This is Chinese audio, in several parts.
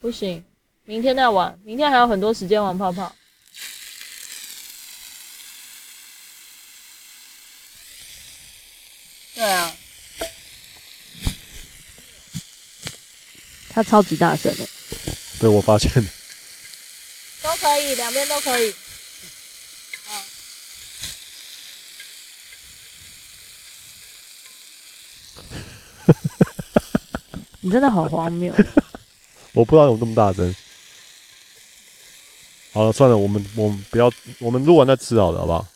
不行，明天再玩，明天还有很多时间玩泡泡。对啊，他超级大声的。对，我发现都可以，两边都可以。你真的好荒谬！我不知道有那么大声。好了，算了，我们我们不要，我们录完再吃好了，好不好？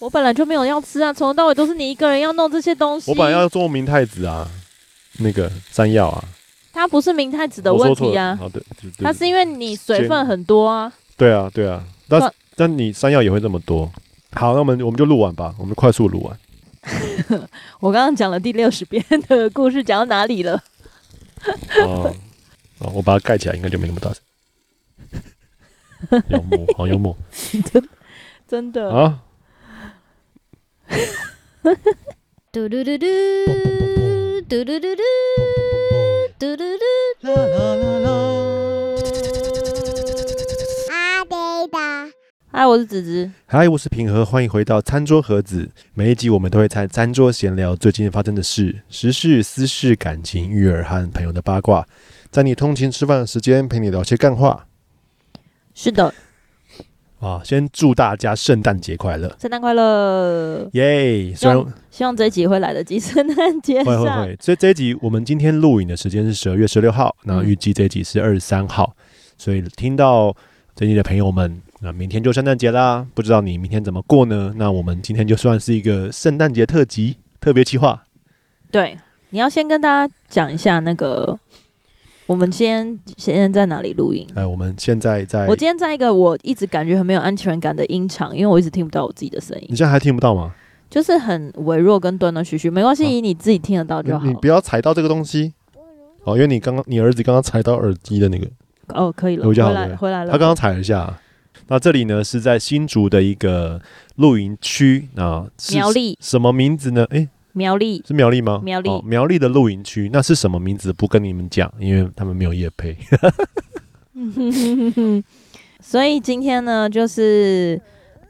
我本来就没有要吃啊，从头到尾都是你一个人要弄这些东西。我本来要做明太子啊，那个山药啊。它不是明太子的问题啊，好的，它是因为你水分很多啊。对啊，对啊，但但你山药也会这么多。好，那我们我们就录完吧，我们快速录完。我刚刚讲了第六十遍的故事，讲到哪里了？哦，哦，我把它盖起来，应该就没那么大声。幽默，好幽默，真真的啊。嘟嘟嘟嘟嘟嘟嘟嘟嘟嘟嘟啦啦啦啦。嗨，我是子子。嗨，我是平和。欢迎回到餐桌盒子。每一集我们都会在餐桌闲聊最近发生的事、时事、私事、感情、育儿和朋友的八卦。在你通勤吃饭的时间陪你聊些干话。是的。啊，先祝大家圣诞节快乐！圣诞快乐，耶！希望希望这一集会来得及圣诞节。会会会，所以这一集我们今天录影的时间是十二月十六号，然后预计这一集是二十三号，嗯、所以听到这集的朋友们，那明天就圣诞节啦！不知道你明天怎么过呢？那我们今天就算是一个圣诞节特辑特别企划。对，你要先跟大家讲一下那个。我们先现在在哪里录音？哎，我们现在在。我今天在一个我一直感觉很没有安全感的音场，因为我一直听不到我自己的声音。你现在还听不到吗？就是很微弱跟断断续续，没关系，以你自己听得到就好。你不要踩到这个东西。哦，因为你刚刚你儿子刚刚踩到耳机的那个。哦，可以了，回来回来了。他刚刚踩了一下。那这里呢是在新竹的一个露营区啊，苗栗。什么名字呢？哎。苗栗是苗栗吗？苗栗、哦，苗栗的露营区，那是什么名字？不跟你们讲，因为他们没有夜配。所以今天呢，就是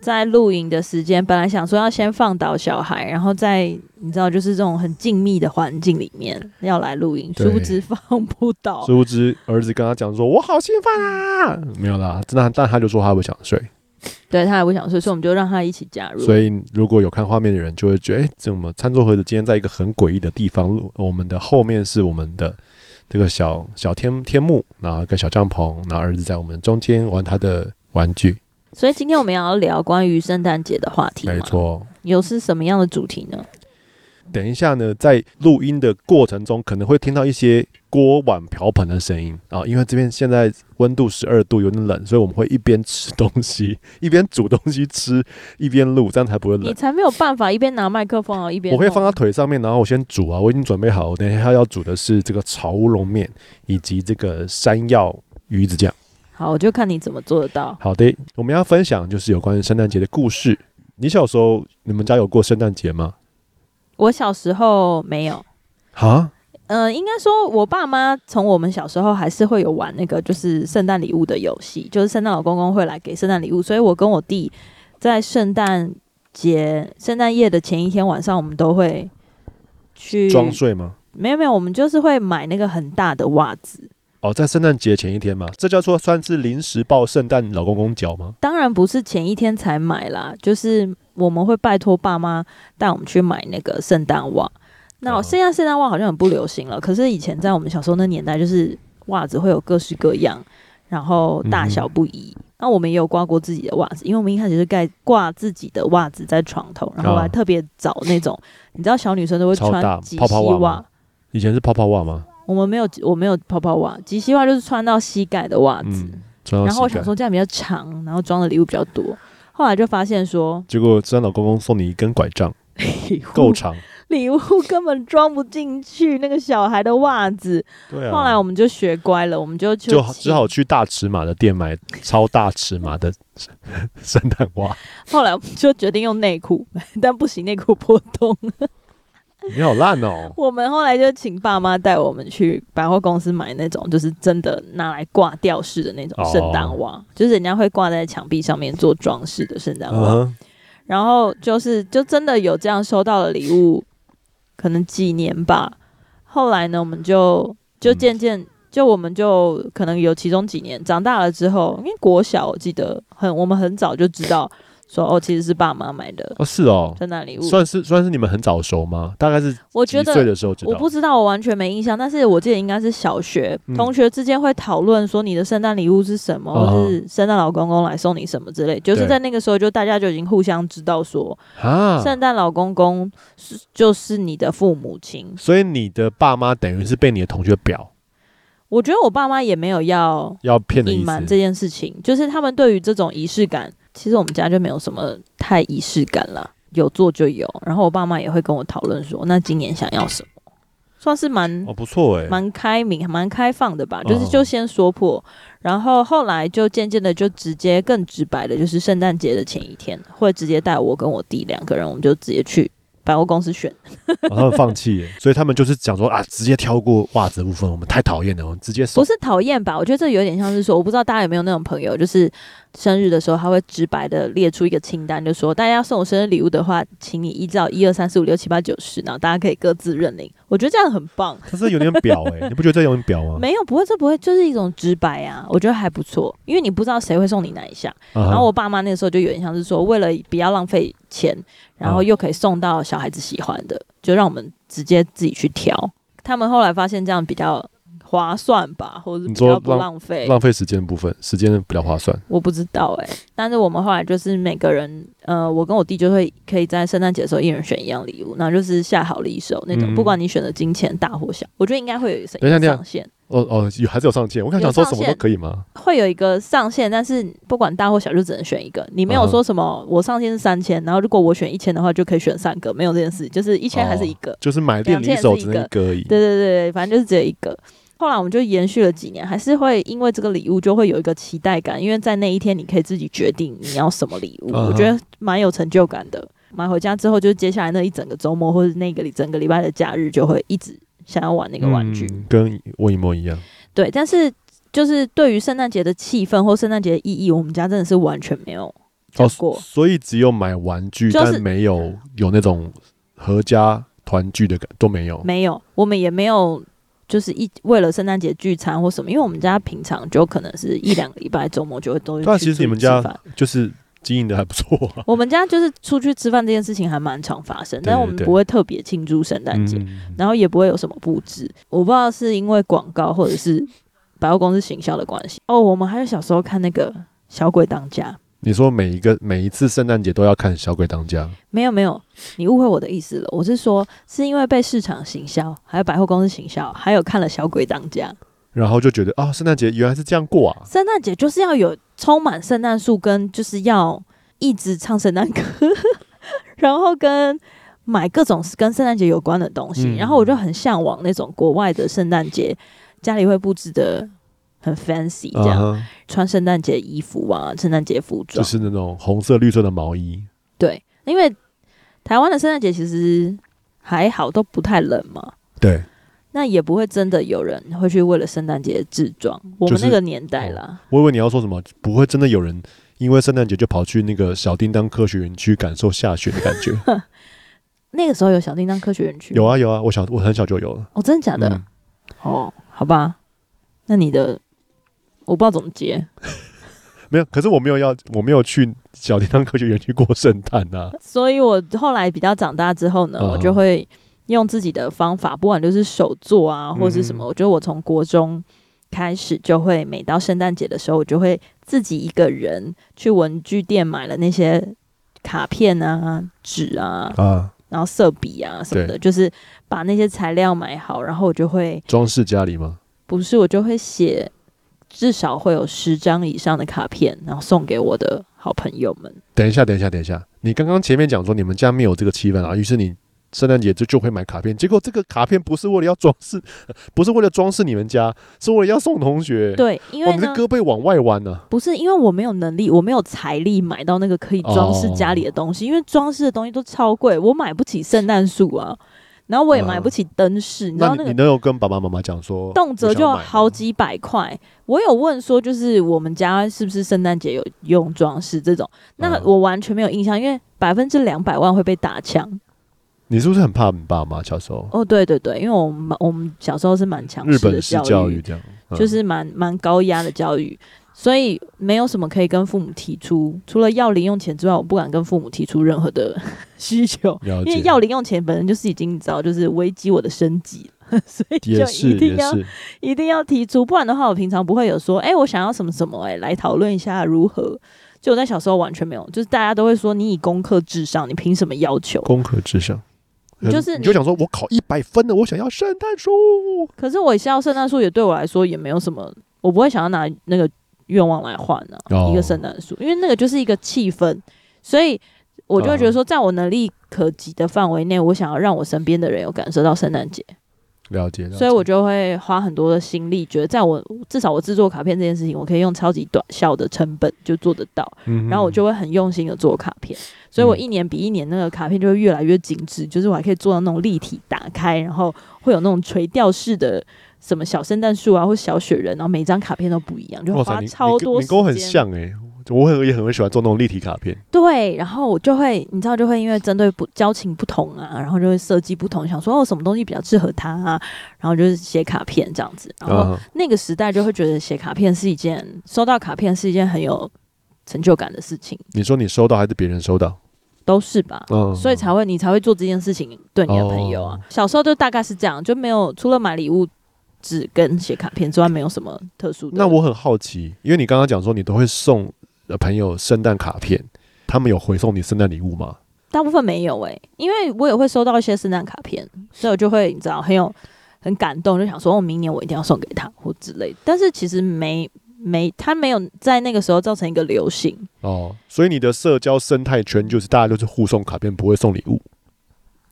在露营的时间，本来想说要先放倒小孩，然后在你知道，就是这种很静谧的环境里面要来露营，殊不知放不倒。殊不知儿子跟他讲说：“我好兴奋啊！”没有啦，真的，但他就说他不想睡。对，他也不想睡，所以我们就让他一起加入。所以如果有看画面的人，就会觉得，哎，怎么餐桌盒子今天在一个很诡异的地方？我们的后面是我们的这个小小天天幕，然后一个小帐篷，然后儿子在我们中间玩他的玩具。所以今天我们要聊关于圣诞节的话题。没错，有是什么样的主题呢？等一下呢，在录音的过程中，可能会听到一些锅碗瓢盆的声音啊，因为这边现在温度十二度，有点冷，所以我们会一边吃东西，一边煮东西吃，一边录，这样才不会冷。你才没有办法一边拿麦克风啊，一边我会放到腿上面，然后我先煮啊，我已经准备好，我等一下要煮的是这个炒乌龙面以及这个山药鱼子酱。好，我就看你怎么做得到。好的，我们要分享就是有关于圣诞节的故事。你小时候你们家有过圣诞节吗？我小时候没有，哈，嗯、呃，应该说，我爸妈从我们小时候还是会有玩那个，就是圣诞礼物的游戏，就是圣诞老公公会来给圣诞礼物，所以我跟我弟在圣诞节、圣诞夜的前一天晚上，我们都会去装睡吗？没有没有，我们就是会买那个很大的袜子。哦，在圣诞节前一天嘛？这叫做算是临时抱圣诞老公公脚吗？当然不是前一天才买啦，就是我们会拜托爸妈带我们去买那个圣诞袜。那我现在圣诞袜好像很不流行了，可是以前在我们小时候那年代，就是袜子会有各式各样，然后大小不一。嗯、那我们也有挂过自己的袜子，因为我们一开始是盖挂自己的袜子在床头，然后我还特别找那种，你知道小女生都会穿及膝袜，以前是泡泡袜吗？我们没有，我没有泡泡袜，及膝袜就是穿到膝盖的袜子。嗯、然后我想说这样比较长，然后装的礼物比较多。后来就发现说，结果圣诞老公公送你一根拐杖，够长，礼物根本装不进去那个小孩的袜子。对啊。后来我们就学乖了，我们就就只好去大尺码的店买超大尺码的 圣诞袜。后来我们就决定用内裤，但不行，内裤破洞。你好烂哦！我们后来就请爸妈带我们去百货公司买那种，就是真的拿来挂吊饰的那种圣诞袜，哦、就是人家会挂在墙壁上面做装饰的圣诞袜。嗯、然后就是就真的有这样收到的礼物，可能几年吧。后来呢，我们就就渐渐、嗯、就我们就可能有其中几年长大了之后，因为国小我记得很我们很早就知道。说哦，其实是爸妈买的哦，是哦，圣诞礼物算是算是你们很早熟吗？大概是我觉得几岁的时候知道？我不知道，我完全没印象。但是我记得应该是小学、嗯、同学之间会讨论说你的圣诞礼物是什么，或、嗯、是圣诞老公公来送你什么之类。就是在那个时候，就大家就已经互相知道说，啊，圣诞老公公是就是你的父母亲。所以你的爸妈等于是被你的同学表。我觉得我爸妈也没有要要骗隐瞒这件事情，就是他们对于这种仪式感。其实我们家就没有什么太仪式感了，有做就有。然后我爸妈也会跟我讨论说，那今年想要什么，算是蛮哦不错诶，蛮开明、蛮开放的吧。就是就先说破，然后后来就渐渐的就直接更直白的，就是圣诞节的前一天，会直接带我跟我弟两个人，我们就直接去。百货公司选，哦，他们放弃，所以他们就是讲说啊，直接挑过袜子的部分，我们太讨厌了，我们直接送。不是讨厌吧？我觉得这有点像是说，我不知道大家有没有那种朋友，就是生日的时候，他会直白的列出一个清单，就说大家要送我生日礼物的话，请你依照一二三四五六七八九十，然后大家可以各自认领。我觉得这样很棒。可是有点表哎，欸，你不觉得这有点表吗？没有，不会，这不会，就是一种直白啊。我觉得还不错，因为你不知道谁会送你哪一项。Uh huh. 然后我爸妈那个时候就有点像是说，为了不要浪费钱。然后又可以送到小孩子喜欢的，就让我们直接自己去挑。他们后来发现这样比较划算吧，或者是比较不浪费浪费时间的部分，时间比较划算。我不知道哎、欸，但是我们后来就是每个人，呃，我跟我弟就会可以在圣诞节的时候一人选一样礼物，然后就是下好离手那种，嗯、不管你选的金钱大或小，我觉得应该会有一个上限。哦哦，有还是有上限？我看想说什么都可以吗？会有一个上限，但是不管大或小，就只能选一个。你没有说什么，我上限是三千，然后如果我选一千的话，就可以选三个，没有这件事，就是一千还是一个，就是买店里手只能一个而已。对对对，反正就是只有一个。后来我们就延续了几年，还是会因为这个礼物就会有一个期待感，因为在那一天你可以自己决定你要什么礼物，我觉得蛮有成就感的。买回家之后，就接下来那一整个周末或者那个礼整个礼拜的假日，就会一直想要玩那个玩具，跟我一模一样。对，但是就是对于圣诞节的气氛或圣诞节的意义，我们家真的是完全没有讲过。哦，所以只有买玩具，就是，但没有有那种合家团聚的感都没有。没有，我们也没有，就是一为了圣诞节聚餐或什么，因为我们家平常就可能是一两个礼拜周末就会都去。那其实你们家就是经营的还不错啊。我们家就是出去吃饭这件事情还蛮常发生，但我们不会特别庆祝圣诞节，嗯、然后也不会有什么布置。我不知道是因为广告或者是百货公司行销的关系。哦，我们还有小时候看那个《小鬼当家》。你说每一个每一次圣诞节都要看《小鬼当家》？没有没有，你误会我的意思了。我是说，是因为被市场行销，还有百货公司行销，还有看了《小鬼当家》，然后就觉得啊，圣诞节原来是这样过啊！圣诞节就是要有充满圣诞树，跟就是要一直唱圣诞歌，然后跟买各种跟圣诞节有关的东西。嗯、然后我就很向往那种国外的圣诞节，家里会布置的。很 fancy，这样、uh. 穿圣诞节衣服啊，圣诞节服装，就是那种红色、绿色的毛衣。对，因为台湾的圣诞节其实还好，都不太冷嘛。对，那也不会真的有人会去为了圣诞节制装。就是、我们那个年代啦、哦，我以为你要说什么，不会真的有人因为圣诞节就跑去那个小叮当科学园区感受下雪的感觉。那个时候有小叮当科学园区？有啊有啊，我小我很小就有了。哦，真的假的？嗯、哦，好吧，那你的。我不知道怎么接，没有，可是我没有要，我没有去小叮当科学园区过圣诞呐。所以我后来比较长大之后呢，uh. 我就会用自己的方法，不管就是手做啊，或是什么。嗯、我觉得我从国中开始就会，每到圣诞节的时候，我就会自己一个人去文具店买了那些卡片啊、纸啊，uh huh. 然后色笔啊什么的，就是把那些材料买好，然后我就会装饰家里吗？不是，我就会写。至少会有十张以上的卡片，然后送给我的好朋友们。等一下，等一下，等一下，你刚刚前面讲说你们家没有这个气氛啊，于是你圣诞节就就会买卡片，结果这个卡片不是为了要装饰，不是为了装饰你们家，是为了要送同学。对，因为我们的胳膊往外弯呢、啊。不是因为我没有能力，我没有财力买到那个可以装饰家里的东西，哦、因为装饰的东西都超贵，我买不起圣诞树啊。然后我也买不起灯饰，你知道那个？你都有跟爸爸妈妈讲说，动辄就好几百块。我有问说，就是我们家是不是圣诞节有用装饰这种？那我完全没有印象，因为百分之两百万会被打枪。你是不是很怕你爸妈小时候？哦，对对对，因为我们我们小时候是蛮强势的教育，日本式教育这样，嗯、就是蛮蛮高压的教育，所以没有什么可以跟父母提出，除了要零用钱之外，我不敢跟父母提出任何的 需求，因为要零用钱本身就是已经你知道，就是危及我的生计，所以就一定要一定要提出，不然的话，我平常不会有说，哎、欸，我想要什么什么、欸，哎，来讨论一下如何。就我在小时候完全没有，就是大家都会说，你以功课至上，你凭什么要求功课至上？你就是你，你就想说，我考一百分的，我想要圣诞树。可是我想要圣诞树，也对我来说也没有什么，我不会想要拿那个愿望来换呢、啊。哦、一个圣诞树，因为那个就是一个气氛，所以我就会觉得说，在我能力可及的范围内，我想要让我身边的人有感受到圣诞节。了解，所以我就会花很多的心力，觉得在我至少我制作卡片这件事情，我可以用超级短小的成本就做得到。嗯、然后我就会很用心的做卡片，所以我一年比一年那个卡片就会越来越精致，嗯、就是我还可以做到那种立体打开，然后会有那种垂吊式的什么小圣诞树啊，或小雪人，然后每张卡片都不一样，就花超多时间。你跟我很像哎、欸。我很也很会喜欢做那种立体卡片，对，然后我就会，你知道，就会因为针对不交情不同啊，然后就会设计不同，想说哦，什么东西比较适合他啊，然后就是写卡片这样子。然后那个时代就会觉得写卡片是一件，收到卡片是一件很有成就感的事情。你说你收到还是别人收到？都是吧，嗯，所以才会你才会做这件事情，对你的朋友啊。小时候就大概是这样，就没有除了买礼物纸跟写卡片之外，没有什么特殊的。那我很好奇，因为你刚刚讲说你都会送。呃朋友圣诞卡片，他们有回送你圣诞礼物吗？大部分没有诶、欸，因为我也会收到一些圣诞卡片，所以我就会你知道很有很感动，就想说，我明年我一定要送给他或之类的。但是其实没没他没有在那个时候造成一个流行哦，所以你的社交生态圈就是大家都是互送卡片，不会送礼物。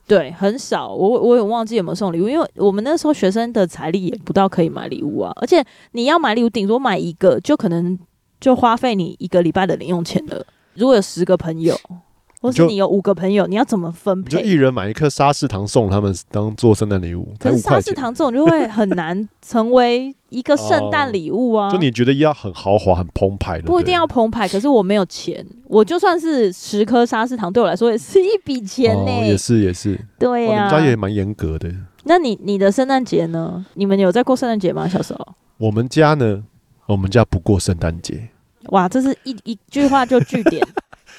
对，很少。我我也忘记有没有送礼物，因为我们那时候学生的财力也不到可以买礼物啊，而且你要买礼物，顶多买一个就可能。就花费你一个礼拜的零用钱了。如果有十个朋友，或是你有五个朋友，你要怎么分配？就一人买一颗沙士糖送他们当做圣诞礼物。可是沙士糖这种就会很难成为一个圣诞礼物啊！就你觉得要很豪华、很澎湃的，不一定要澎湃。可是我没有钱，我就算是十颗沙士糖，对我来说也是一笔钱呢。也是也是，对呀，家也蛮严格的。那你你的圣诞节呢？你们有在过圣诞节吗？小时候？我们家呢？我们家不过圣诞节。哇，这是一一句话就句点。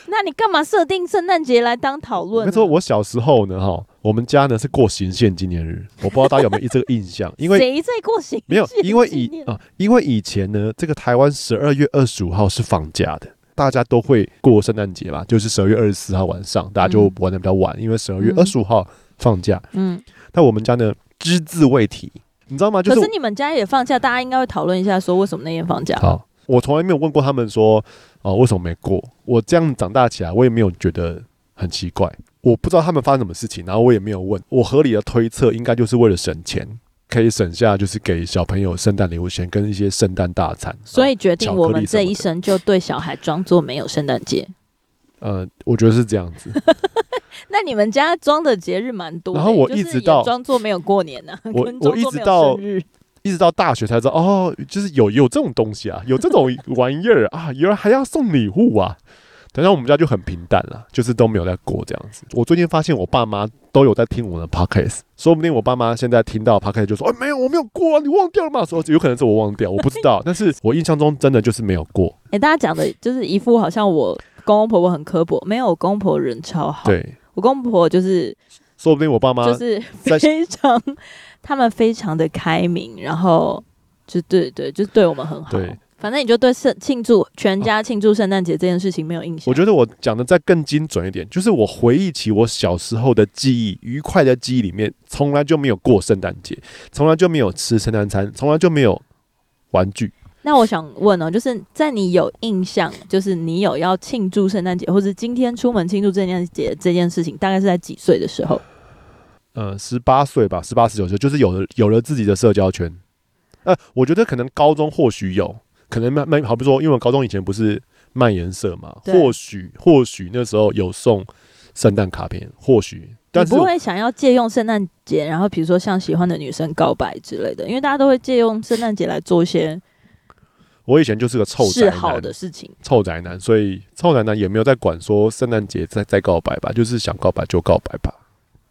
那你干嘛设定圣诞节来当讨论？没错，我小时候呢，哈，我们家呢是过行宪纪念日，我不知道大家有没有这个印象？因为谁在过行？没有，因为以啊，因为以前呢，这个台湾十二月二十五号是放假的，大家都会过圣诞节吧，就是十二月二十四号晚上，大家就玩的比较晚，嗯、因为十二月二十五号放假。嗯，但我们家呢只字未提，你知道吗？就是、可是你们家也放假，大家应该会讨论一下，说为什么那天放假？好。我从来没有问过他们说，哦，为什么没过？我这样长大起来，我也没有觉得很奇怪。我不知道他们发生什么事情，然后我也没有问。我合理的推测，应该就是为了省钱，可以省下就是给小朋友圣诞礼物钱跟一些圣诞大餐。所以决定我们这一生就对小孩装作没有圣诞节。呃，我觉得是这样子。那你们家装的节日蛮多，然后我一直到装作没有过年呢、啊。我我一直到。一直到大学才知道哦，就是有有这种东西啊，有这种玩意儿啊，原来还要送礼物啊。等下我们家就很平淡了，就是都没有在过这样子。我最近发现我爸妈都有在听我的 podcast，说不定我爸妈现在听到 podcast 就说：“哎，没有，我没有过啊，你忘掉了吗？”说有可能是我忘掉，我不知道。但是我印象中真的就是没有过。哎、欸，大家讲的就是一副好像我公公婆婆很刻薄，没有，我公婆人超好。对，我公婆就是，说不定我爸妈就是非常。他们非常的开明，然后就对对，就对我们很好。对，反正你就对圣庆祝全家庆祝圣诞节这件事情没有印象。我觉得我讲的再更精准一点，就是我回忆起我小时候的记忆，愉快的记忆里面，从来就没有过圣诞节，从来就没有吃圣诞餐，从来就没有玩具。那我想问哦，就是在你有印象，就是你有要庆祝圣诞节，或者今天出门庆祝圣诞节这件事情，大概是在几岁的时候？呃，十八岁吧，十八十九岁，就是有了有了自己的社交圈。呃，我觉得可能高中或许有可能慢慢，好比说，因为我高中以前不是卖颜色嘛，或许或许那时候有送圣诞卡片，或许。但是你不会想要借用圣诞节，然后比如说向喜欢的女生告白之类的，因为大家都会借用圣诞节来做一些我以前就是个臭宅示好男，的事情。臭宅男，所以臭宅男也没有在管说圣诞节再再告白吧，就是想告白就告白吧。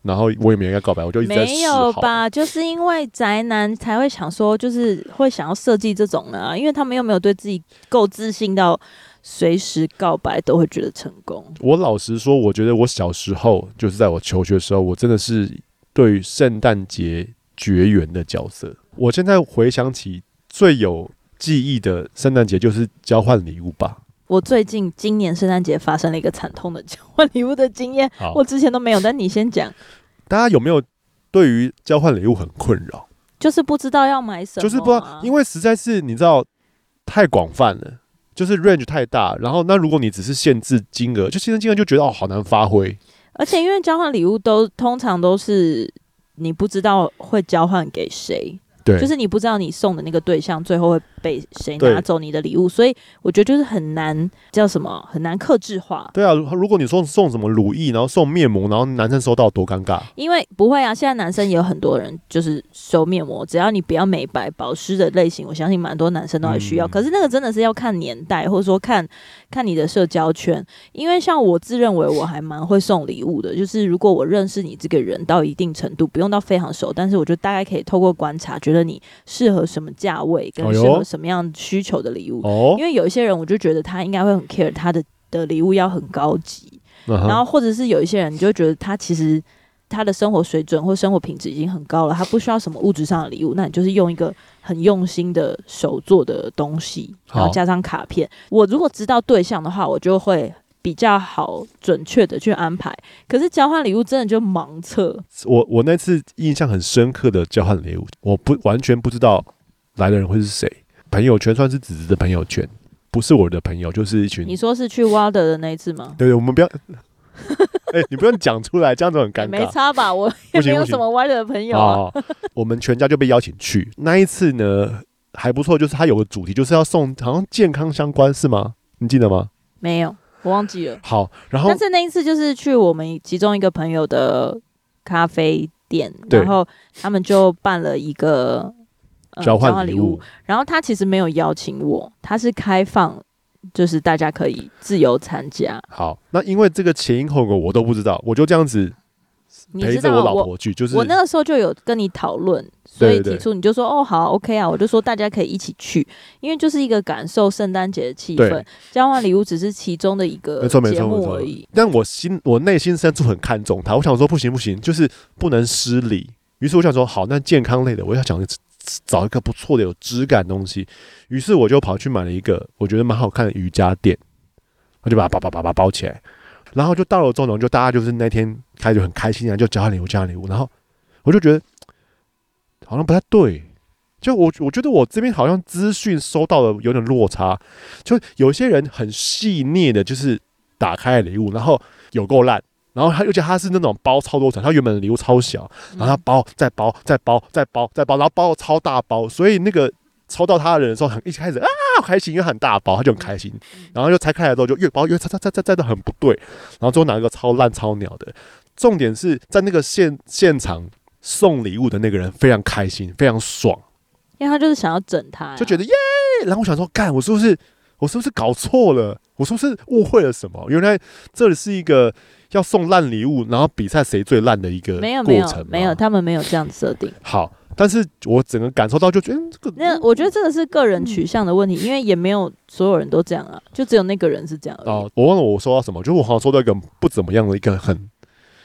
然后我也没人要告白，我就一直在示没有。吧？就是因为宅男才会想说，就是会想要设计这种啊，因为他们又没有对自己够自信到随时告白都会觉得成功。我老实说，我觉得我小时候就是在我求学的时候，我真的是对于圣诞节绝缘的角色。我现在回想起最有记忆的圣诞节，就是交换礼物吧。我最近今年圣诞节发生了一个惨痛的 交换礼物的经验，我之前都没有，但你先讲。大家有没有对于交换礼物很困扰？就是不知道要买什么、啊，就是不知道，因为实在是你知道太广泛了，就是 range 太大。然后那如果你只是限制金额，就限制金额就觉得哦好难发挥。而且因为交换礼物都通常都是你不知道会交换给谁。对，就是你不知道你送的那个对象最后会被谁拿走你的礼物，所以我觉得就是很难叫什么，很难克制化。对啊，如果你说送什么乳液，然后送面膜，然后男生收到多尴尬。因为不会啊，现在男生也有很多人就是收面膜，只要你不要美白保湿的类型，我相信蛮多男生都还需要。嗯、可是那个真的是要看年代，或者说看看你的社交圈。因为像我自认为我还蛮会送礼物的，就是如果我认识你这个人到一定程度，不用到非常熟，但是我觉得大概可以透过观察，觉得你适合什么价位，跟适合什么样需求的礼物。哦，因为有一些人，我就觉得他应该会很 care 他的的礼物要很高级，嗯、然后或者是有一些人，你就觉得他其实他的生活水准或生活品质已经很高了，他不需要什么物质上的礼物，那你就是用一个很用心的手做的东西，然后加上卡片。我如果知道对象的话，我就会。比较好准确的去安排，可是交换礼物真的就盲测。我我那次印象很深刻的交换礼物，我不完全不知道来的人会是谁。朋友圈算是子子的朋友圈，不是我的朋友，就是一群。你说是去 Wilder 的那一次吗？对，对，我们不要。哎、欸，你不用讲出来，这样子很尴尬。没差吧？我也没有什么 Wilder 的朋友啊。我们全家就被邀请去那一次呢，还不错，就是他有个主题，就是要送，好像健康相关是吗？你记得吗？没有。我忘记了。好，然后但是那一次就是去我们其中一个朋友的咖啡店，然后他们就办了一个、呃、交换礼物，物，然后他其实没有邀请我，他是开放，就是大家可以自由参加。好，那因为这个前因后果我都不知道，我就这样子。陪着我老婆去，就是我那个时候就有跟你讨论，所以提出你就说哦好 OK 啊，我就说大家可以一起去，因为就是一个感受圣诞节的气氛，交换礼物只是其中的一个节目而已。但我心我内心深处很看重他，我想说不行不行，就是不能失礼。于是我想说好，那健康类的我要想找一个不错的有质感的东西，于是我就跑去买了一个我觉得蛮好看的瑜伽垫，我就把它包包包包包起来。然后就到了中农，就大家就是那天开始就很开心啊，就交换礼物，交换礼物。然后我就觉得好像不太对，就我我觉得我这边好像资讯收到的有点落差。就有些人很细腻的，就是打开礼物，然后有够烂。然后他而且他是那种包超多层，他原本的礼物超小，然后他包再包再包再包再包，然后包超大包，所以那个。抽到他的人的时候，很一开始啊好开心，因为很大包，他就很开心。然后就拆开来之后，就越包越拆拆拆拆拆的很不对。然后最后拿一个超烂超鸟的。重点是在那个现现场送礼物的那个人非常开心，非常爽，因为他就是想要整他，就觉得耶。然后我想说，干，我是不是我是不是搞错了？我是不是误会了什么？原来这里是一个要送烂礼物，然后比赛谁最烂的一个过程。没有没有没有，他们没有这样设定。好。但是我整个感受到就觉得这个，那我觉得这个是个人取向的问题，因为也没有所有人都这样啊，就只有那个人是这样。哦，我忘了我收到什么，就是我好像收到一个不怎么样的一个很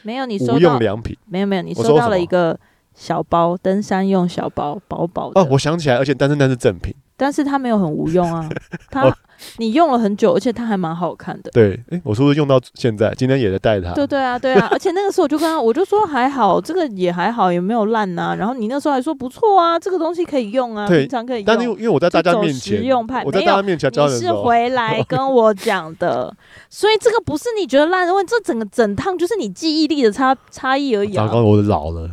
没有你收到无用良品，没有没有你收到了一个小包登山用小包薄薄的。哦，我想起来，而且单身单是正品。但是它没有很无用啊，它你用了很久，而且它还蛮好看的。对，哎、欸，我是不是用到现在？今天也在带它。对对啊，对啊，而且那个时候我就跟他，我就说还好，这个也还好，也没有烂呐。然后你那时候还说不错啊，这个东西可以用啊，平常可以用。但是因为我在大家面前，实用派，我在大家面前教人，你是回来跟我讲的，所以这个不是你觉得烂，的问题这整个整趟就是你记忆力的差差异而已啊。刚刚我老了。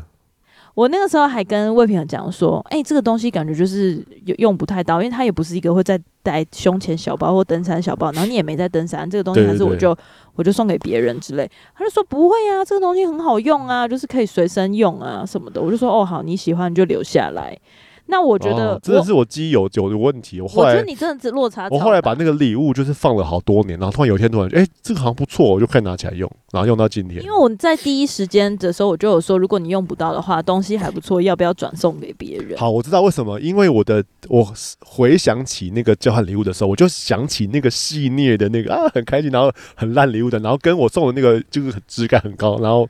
我那个时候还跟魏平讲说，哎、欸，这个东西感觉就是用不太到，因为它也不是一个会在带胸前小包或登山小包，然后你也没在登山，这个东西还是我就我就送给别人之类。他就说不会啊，这个东西很好用啊，就是可以随身用啊什么的。我就说哦好，你喜欢就留下来。那我觉得真的是我基友有有的问题。我后来我觉得你真的是落差。我后来把那个礼物就是放了好多年，然后突然有一天突然，哎、欸，这个好像不错，我就可以拿起来用，然后用到今天。因为我在第一时间的时候，我就有说，如果你用不到的话，东西还不错，要不要转送给别人？好，我知道为什么，因为我的我回想起那个交换礼物的时候，我就想起那个系列的那个啊，很开心，然后很烂礼物的，然后跟我送的那个就是质感很高，然后。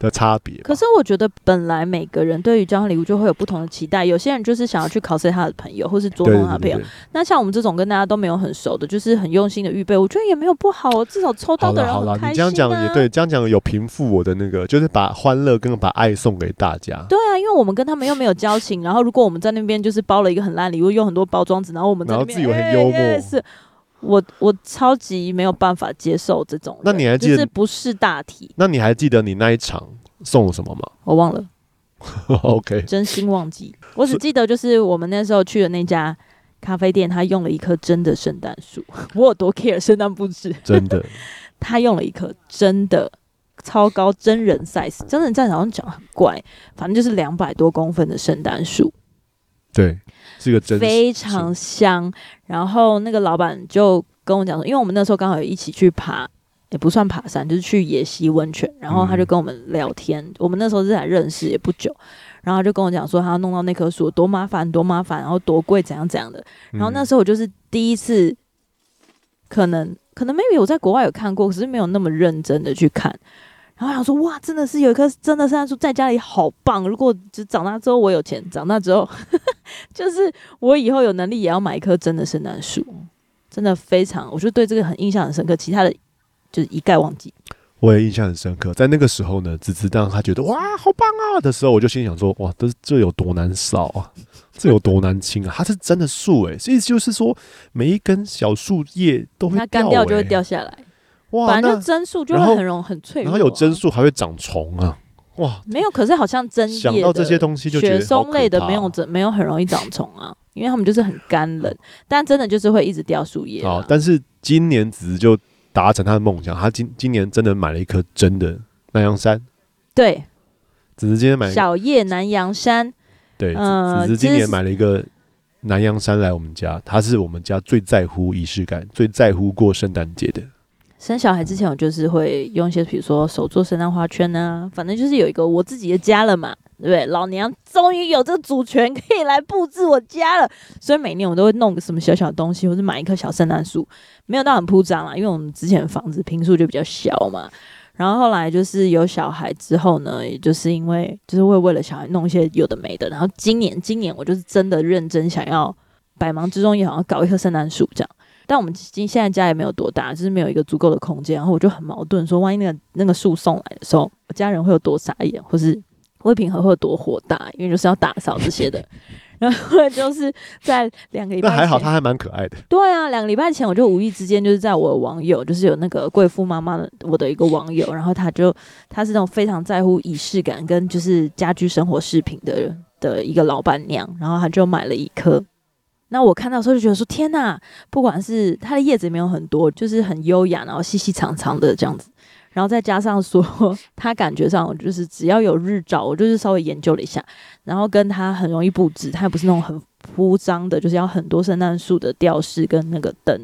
的差别。可是我觉得，本来每个人对于交换礼物就会有不同的期待。有些人就是想要去考试他的朋友，或是捉弄他的朋友。那像我们这种跟大家都没有很熟的，就是很用心的预备，我觉得也没有不好。至少抽到的人很开心啊。你这样讲也对，这样讲有平复我的那个，就是把欢乐跟把爱送给大家。对啊，因为我们跟他们又没有交情。然后如果我们在那边就是包了一个很烂礼物，用很多包装纸，然后我们在那边自以为很幽默。欸欸是我我超级没有办法接受这种。那你还记得？就是不是大题。那你还记得你那一场？送了什么吗？我忘了，OK，真心忘记。我只记得就是我们那时候去的那家咖啡店，他用了一棵真的圣诞树。我有多 care 圣诞布置？真的，他用了一棵真的超高真人 size，真人 size 好像讲很怪，反正就是两百多公分的圣诞树。对，是个真非常香。然后那个老板就跟我讲说，因为我们那时候刚好有一起去爬。也不算爬山，就是去野溪温泉，然后他就跟我们聊天。嗯、我们那时候是才认识也不久，然后他就跟我讲说他要弄到那棵树多麻烦多麻烦，然后多贵怎样怎样的。然后那时候我就是第一次，可能可能 maybe 我在国外有看过，可是没有那么认真的去看。然后想说哇，真的是有一棵真的圣诞树在家里好棒。如果只长大之后我有钱，长大之后 就是我以后有能力也要买一棵真的圣诞树，真的非常，我就对这个很印象很深刻。其他的。就是一概忘记。我也印象很深刻，在那个时候呢，只知道他觉得哇，好棒啊的时候，我就心想说，哇，这这有多难扫啊，这有多难清啊？它是真的树诶、欸，所以就是说，每一根小树叶都会、欸，它干掉就会掉下来。哇，反正真树就会很容很脆弱、啊，然后有真树还会长虫啊，哇，没有，可是好像真叶想到这些东西就觉得雪松类的没有没有很容易长虫啊，因为他们就是很干冷，但真的就是会一直掉树叶。好，但是今年子就。达成他的梦想，他今今年真的买了一棵真的南洋杉。对，只是今天买小叶南洋杉。对，只是今年买了一个南洋杉来我们家，他是我们家最在乎仪式感、最在乎过圣诞节的。生小孩之前，我就是会用一些，比如说手做圣诞花圈啊，反正就是有一个我自己的家了嘛。对不对？老娘终于有这个主权，可以来布置我家了。所以每年我都会弄个什么小小的东西，或是买一棵小圣诞树，没有到很铺张啦，因为我们之前房子平数就比较小嘛。然后后来就是有小孩之后呢，也就是因为就是会为了小孩弄一些有的没的。然后今年今年我就是真的认真想要百忙之中也想要搞一棵圣诞树这样。但我们今现在家也没有多大，就是没有一个足够的空间。然后我就很矛盾，说万一那个那个树送来的时候，我家人会有多傻眼，或是。魏平和会有多火大，因为就是要打扫这些的。然后就是在两个礼拜，那还好，他还蛮可爱的。对啊，两个礼拜前我就无意之间就是在我的网友，就是有那个贵妇妈妈的我的一个网友，然后他就他是那种非常在乎仪式感跟就是家居生活饰品的的一个老板娘，然后他就买了一棵。那我看到的时候就觉得说天呐，不管是它的叶子也没有很多，就是很优雅，然后细细长长的这样子。然后再加上说，它感觉上就是只要有日照，我就是稍微研究了一下，然后跟它很容易布置，它也不是那种很铺张的，就是要很多圣诞树的吊饰跟那个灯，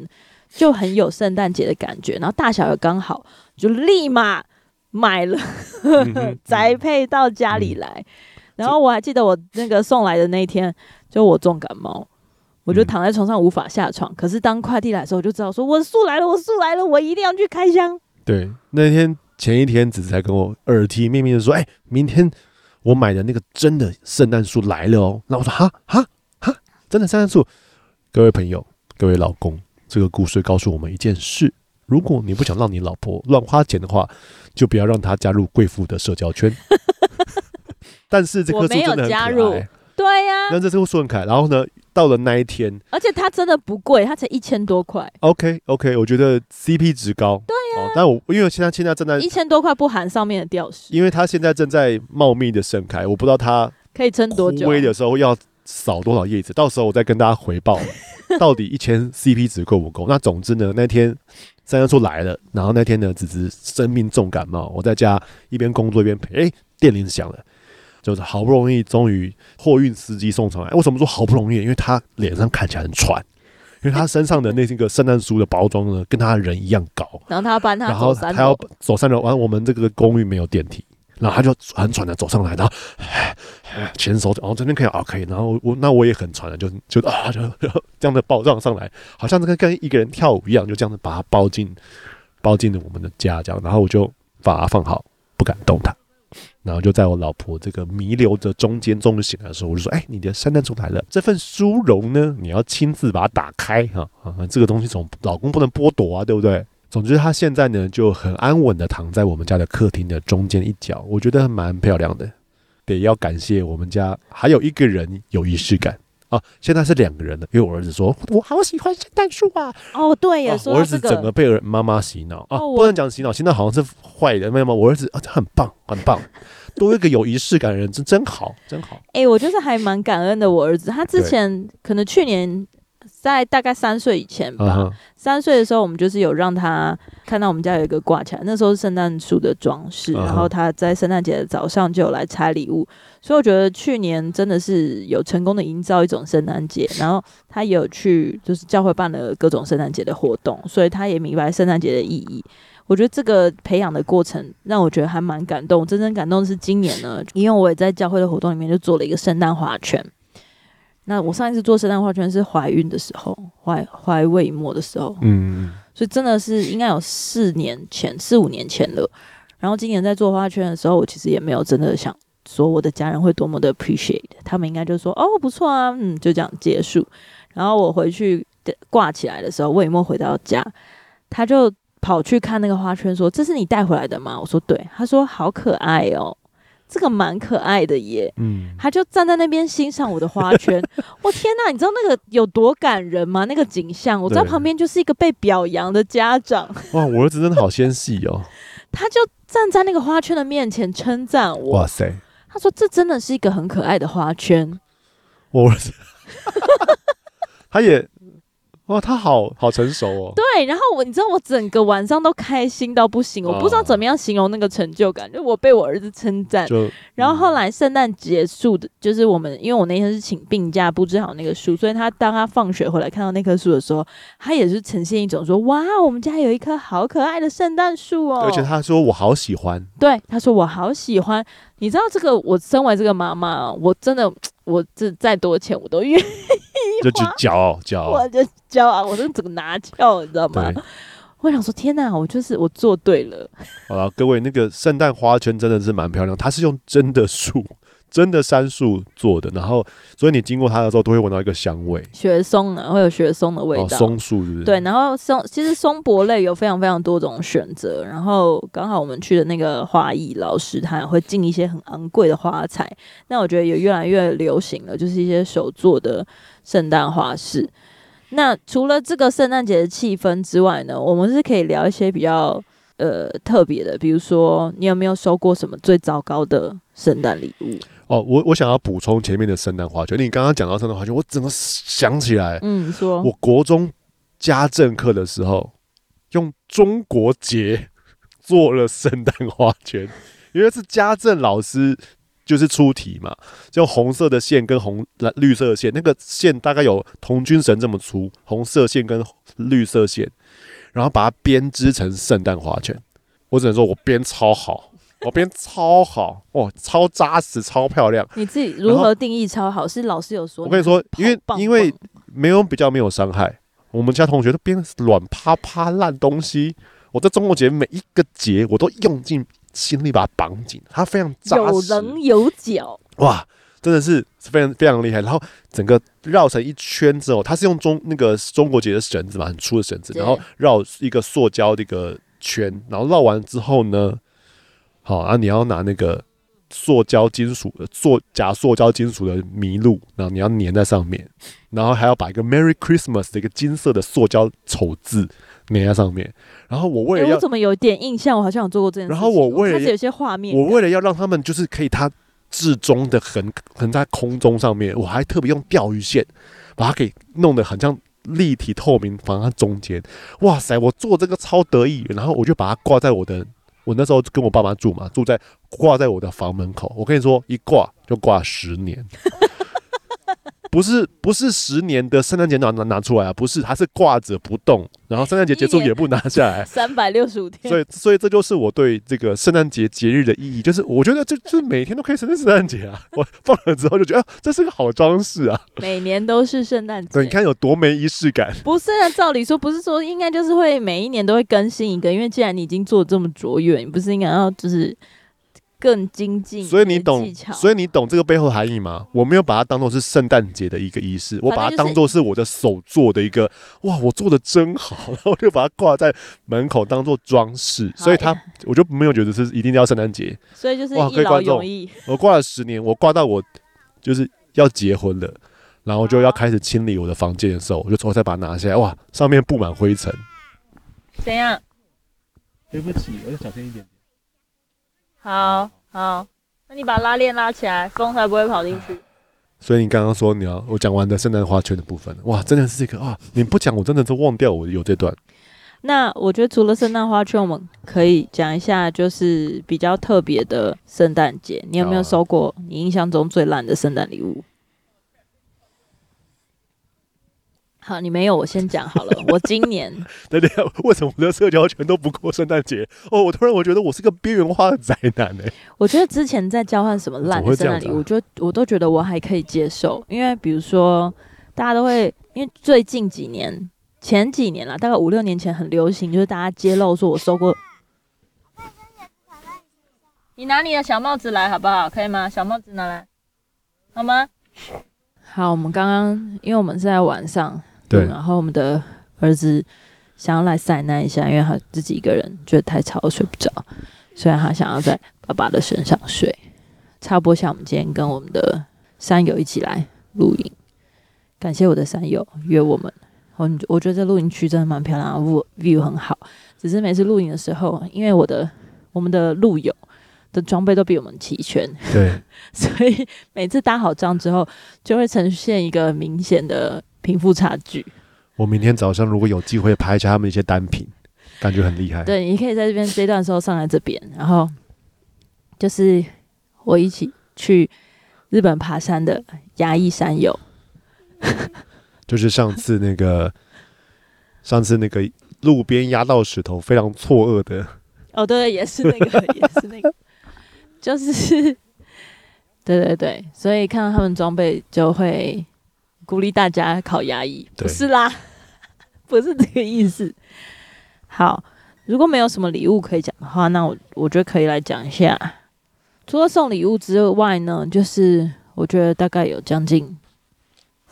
就很有圣诞节的感觉。然后大小也刚好，就立马买了，宅配到家里来。然后我还记得我那个送来的那一天，就我重感冒，我就躺在床上无法下床。可是当快递来的时候，我就知道说我树来了，我树来了，我一定要去开箱。对，那天前一天子子才跟我耳提面命的说：“哎、欸，明天我买的那个真的圣诞树来了哦。”那我说：“哈哈哈，真的圣诞树！”各位朋友，各位老公，这个故事告诉我们一件事：如果你不想让你老婆乱花钱的话，就不要让她加入贵妇的社交圈。但是这棵树真的很可爱，加入对呀、啊，那这棵树很可爱。然后呢？到了那一天，而且它真的不贵，它才一千多块。OK OK，我觉得 CP 值高。对呀、啊哦，但我因为现在现在正在一千多块不含上面的吊饰，因为它现在正在茂密的盛开，我不知道它可以撑多久？枯萎的时候要扫多少叶子？到时候我再跟大家回报，到底一千 CP 值够不够？那总之呢，那天圣诞树来了，然后那天呢，子子生病重感冒，我在家一边工作一边陪。哎、欸，电铃响了，就是好不容易终于货运司机送上来。为什么说好不容易？因为他脸上看起来很喘。因为他身上的那个圣诞树的包装呢，跟他的人一样高，然后他要搬他，然后他要走三楼，完我们这个公寓没有电梯，然后他就很喘的走上来，然后前手，然后这边可以啊可以，然后我那我也很喘的，就就啊就这样的抱上上来，好像这个跟一个人跳舞一样，就这样子把他抱进抱进了我们的家，这样，然后我就把它放好，不敢动它。然后就在我老婆这个弥留的中间终于醒来的时候，我就说：“哎，你的圣诞树来了，这份殊荣呢，你要亲自把它打开哈啊，这个东西总老公不能剥夺啊，对不对？总之，他现在呢就很安稳的躺在我们家的客厅的中间一角，我觉得蛮漂亮的。得要感谢我们家还有一个人有仪式感。”啊，现在是两个人的，因为我儿子说，我好喜欢圣诞树啊。哦，对呀，我儿子整个被妈妈洗脑啊，不能讲洗脑，现在好像是坏的，没有吗？我儿子啊，很棒，很棒，多一个有仪式感的人，真真好，真好。哎，我就是还蛮感恩的，我儿子，他之前可能去年。在大概三岁以前吧，三岁的时候，我们就是有让他看到我们家有一个挂起来，那时候是圣诞树的装饰，然后他在圣诞节的早上就有来拆礼物，所以我觉得去年真的是有成功的营造一种圣诞节，然后他也有去就是教会办了各种圣诞节的活动，所以他也明白圣诞节的意义。我觉得这个培养的过程让我觉得还蛮感动，真正感动的是今年呢，因为我也在教会的活动里面就做了一个圣诞花圈。那我上一次做圣诞花圈是怀孕的时候，怀怀魏末的时候，嗯，所以真的是应该有四年前、四五年前了。然后今年在做花圈的时候，我其实也没有真的想说我的家人会多么的 appreciate，他们应该就说哦不错啊，嗯，就这样结束。然后我回去挂起来的时候，魏末回到家，他就跑去看那个花圈，说：“这是你带回来的吗？”我说：“对。”他说：“好可爱哦。”这个蛮可爱的耶，嗯，他就站在那边欣赏我的花圈。我天哪，你知道那个有多感人吗？那个景象，我在旁边就是一个被表扬的家长。哇，我儿子真的好纤细哦。他就站在那个花圈的面前称赞我。哇塞，他说这真的是一个很可爱的花圈。我儿子，他也。哇，他好好成熟哦。对，然后我，你知道我整个晚上都开心到不行，我不知道怎么样形容那个成就感，就我被我儿子称赞。就然后后来圣诞结束的，就是我们，因为我那天是请病假布置好那个树，所以他当他放学回来看到那棵树的时候，他也是呈现一种说：“哇，我们家有一棵好可爱的圣诞树哦。”而且他说：“我好喜欢。”对，他说：“我好喜欢。”你知道这个，我身为这个妈妈，我真的，我这再多钱我都愿意。就去骄傲，骄傲，我就骄傲，我就整个拿翘，你知道吗？我想说，天哪，我就是我做对了。好了，各位，那个圣诞花圈真的是蛮漂亮，它是用真的树。真的杉树做的，然后所以你经过它的时候都会闻到一个香味，雪松啊会有雪松的味道，哦、松树是不是？对，然后松其实松柏类有非常非常多种选择，然后刚好我们去的那个花艺老师他也会进一些很昂贵的花材，那我觉得也越来越流行了，就是一些手做的圣诞花饰。那除了这个圣诞节的气氛之外呢，我们是可以聊一些比较呃特别的，比如说你有没有收过什么最糟糕的圣诞礼物？哦，我我想要补充前面的圣诞花圈。你刚刚讲到圣诞花圈，我怎么想起来，嗯，说，我国中家政课的时候，用中国结做了圣诞花圈，因为是家政老师就是出题嘛，就红色的线跟红蓝绿色的线，那个线大概有童军绳这么粗，红色线跟绿色线，然后把它编织成圣诞花圈。我只能说我编超好。我编超好哦，超扎实，超漂亮。你自己如何定义超好？是老师有说？我跟你说，因为因为没有比较没有伤害。我们家同学都编软趴趴烂东西，我在中国结每一个结，我都用尽心力把它绑紧，它非常扎实，有棱有角。哇，真的是非常非常厉害。然后整个绕成一圈之后，它是用中那个中国结的绳子嘛，很粗的绳子，然后绕一个塑胶的一个圈，然后绕完之后呢？好啊！你要拿那个塑胶金属的塑假塑胶金属的麋鹿，然后你要粘在上面，然后还要把一个 Merry Christmas 的一个金色的塑胶丑字粘在上面。然后我为了要、欸、我怎么有点印象，我好像有做过这件事情。然后我为了有些画面，我为了要让他们就是可以它至中的横横在空中上面，我还特别用钓鱼线把它给弄得很像立体透明，放在中间。哇塞，我做这个超得意，然后我就把它挂在我的，我那时候跟我爸妈住嘛，住在挂在我的房门口。我跟你说，一挂就挂十年。不是不是十年的圣诞节拿拿拿出来啊，不是，它是挂着不动，然后圣诞节结束也不拿下来，三百六十五天。所以所以这就是我对这个圣诞节节日的意义，就是我觉得这就是每天都可以圣诞圣诞节啊，我放了之后就觉得、啊、这是个好装饰啊，每年都是圣诞节。对，你看有多没仪式感。不是啊，照理说不是说应该就是会每一年都会更新一个，因为既然你已经做这么卓越，你不是应该要就是。更精进，所以你懂，所以你懂这个背后含义吗？我没有把它当做是圣诞节的一个仪式，我把它当做是我的手做的一个，哇，我做的真好，然后我就把它挂在门口当做装饰，所以它我就没有觉得是一定要圣诞节，所以就是一劳永逸。我挂了十年，我挂到我就是要结婚了，然后就要开始清理我的房间的时候，我就重新把它拿下来，哇，上面布满灰尘。怎样？对不起，我要小心一点。好好，那你把拉链拉起来，风才不会跑进去。所以你刚刚说你要我讲完的圣诞花圈的部分，哇，真的是这个啊！你不讲，我真的是忘掉我有这段。那我觉得除了圣诞花圈，我们可以讲一下，就是比较特别的圣诞节。你有没有收过你印象中最烂的圣诞礼物？好，你没有，我先讲好了。我今年，对对，为什么我的社交圈都不过圣诞节？哦，我突然我觉得我是个边缘化的宅男呢。我觉得之前在交换什么烂的圣诞礼物，就我都觉得我还可以接受，因为比如说大家都会，因为最近几年、前几年啦，大概五六年前很流行，就是大家揭露说我收过。你拿你的小帽子来好不好？可以吗？小帽子拿来，好吗？好，我们刚刚因为我们是在晚上。对，然后我们的儿子想要来塞纳一下，因为他自己一个人觉得太吵，睡不着，所以他想要在爸爸的身上睡。插播下，我们今天跟我们的山友一起来露营，感谢我的山友约我们。我我觉得这露营区真的蛮漂亮的，view 很好。只是每次露营的时候，因为我的我们的路友的装备都比我们齐全，对，所以每次搭好帐之后，就会呈现一个明显的。贫富差距。我明天早上如果有机会拍一下他们一些单品，感觉很厉害。对，你可以在这边这段时候上来这边，然后就是我一起去日本爬山的牙医山友，就是上次那个上次那个路边压到石头非常错愕的。哦，对，也是那个，也是那个，就是对对对，所以看到他们装备就会。鼓励大家考牙医，不是啦，不是这个意思。好，如果没有什么礼物可以讲的话，那我我觉得可以来讲一下。除了送礼物之外呢，就是我觉得大概有将近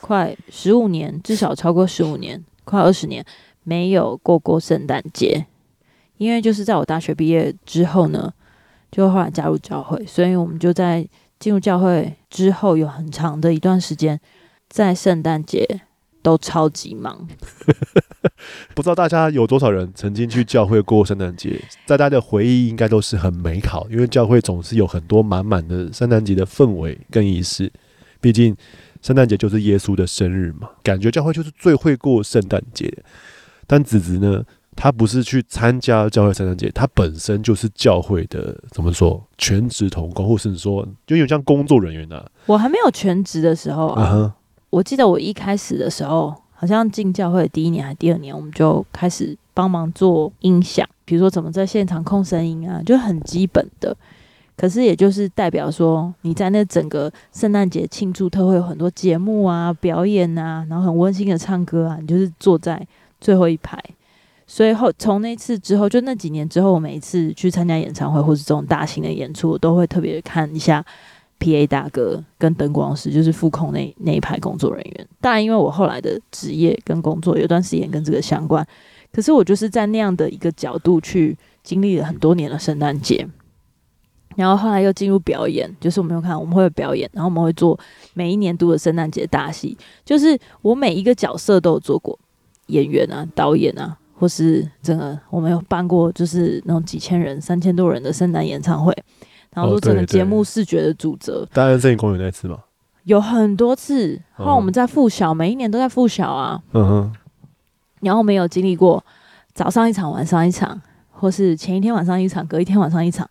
快十五年，至少超过十五年，快二十年没有过过圣诞节。因为就是在我大学毕业之后呢，就后来加入教会，所以我们就在进入教会之后有很长的一段时间。在圣诞节都超级忙，不知道大家有多少人曾经去教会过圣诞节？在大家的回忆应该都是很美好，因为教会总是有很多满满的圣诞节的氛围跟仪式。毕竟圣诞节就是耶稣的生日嘛，感觉教会就是最会过圣诞节。但子子呢，他不是去参加教会圣诞节，他本身就是教会的怎么说全职同工，或是说就有像工作人员啊。我还没有全职的时候啊。Uh huh 我记得我一开始的时候，好像进教会第一年还是第二年，我们就开始帮忙做音响，比如说怎么在现场控声音啊，就很基本的。可是也就是代表说，你在那整个圣诞节庆祝特会有很多节目啊、表演啊，然后很温馨的唱歌啊，你就是坐在最后一排。所以后从那次之后，就那几年之后，我每一次去参加演唱会或是这种大型的演出，我都会特别看一下。P.A. 大哥跟灯光师就是副控那那一排工作人员。当然，因为我后来的职业跟工作有段时间跟这个相关，可是我就是在那样的一个角度去经历了很多年的圣诞节。然后后来又进入表演，就是我们有看我们会有表演，然后我们会做每一年度的圣诞节大戏。就是我每一个角色都有做过，演员啊、导演啊，或是整个我们有办过，就是那种几千人、三千多人的圣诞演唱会。然后说整个节目视觉的主责。大安森林公园那次吗？有很多次，后来我们在附小，每一年都在附小啊。嗯哼。然后我们有经历过早上一场，晚上一场，或是前一天晚上一场，隔一天晚上一场，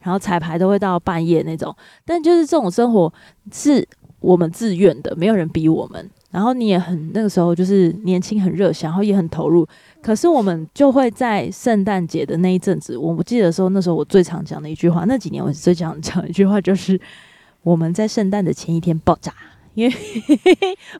然后彩排都会到半夜那种。但就是这种生活是我们自愿的，没有人逼我们。然后你也很那个时候就是年轻很热血，然后也很投入。可是我们就会在圣诞节的那一阵子，我不记得说那时候我最常讲的一句话，那几年我最常讲一句话就是 我们在圣诞的前一天爆炸，因为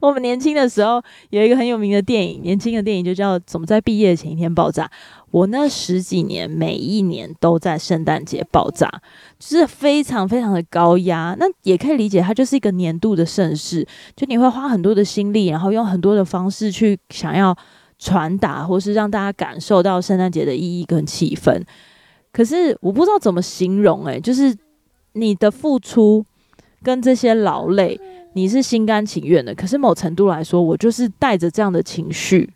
我们年轻的时候有一个很有名的电影，年轻的电影就叫《怎么在毕业前一天爆炸》。我那十几年每一年都在圣诞节爆炸，就是非常非常的高压。那也可以理解，它就是一个年度的盛事，就你会花很多的心力，然后用很多的方式去想要。传达，或是让大家感受到圣诞节的意义跟气氛，可是我不知道怎么形容，欸，诶，就是你的付出跟这些劳累，你是心甘情愿的。可是某程度来说，我就是带着这样的情绪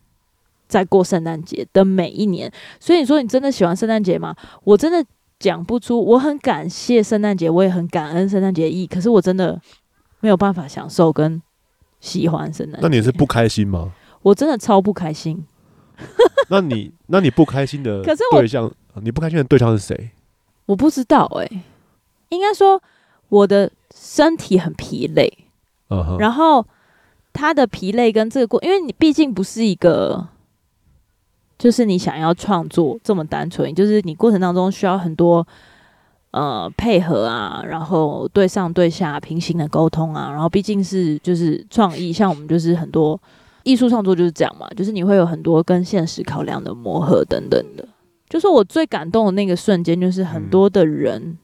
在过圣诞节的每一年。所以你说你真的喜欢圣诞节吗？我真的讲不出。我很感谢圣诞节，我也很感恩圣诞节的意义。可是我真的没有办法享受跟喜欢圣诞节。那你是不开心吗？我真的超不开心。那你那你不开心的 对象，你不开心的对象是谁？我不知道哎、欸，应该说我的身体很疲累，uh huh. 然后他的疲累跟这个过，因为你毕竟不是一个，就是你想要创作这么单纯，就是你过程当中需要很多呃配合啊，然后对上对下平行的沟通啊，然后毕竟是就是创意，像我们就是很多。艺术创作就是这样嘛，就是你会有很多跟现实考量的磨合等等的。就是我最感动的那个瞬间，就是很多的人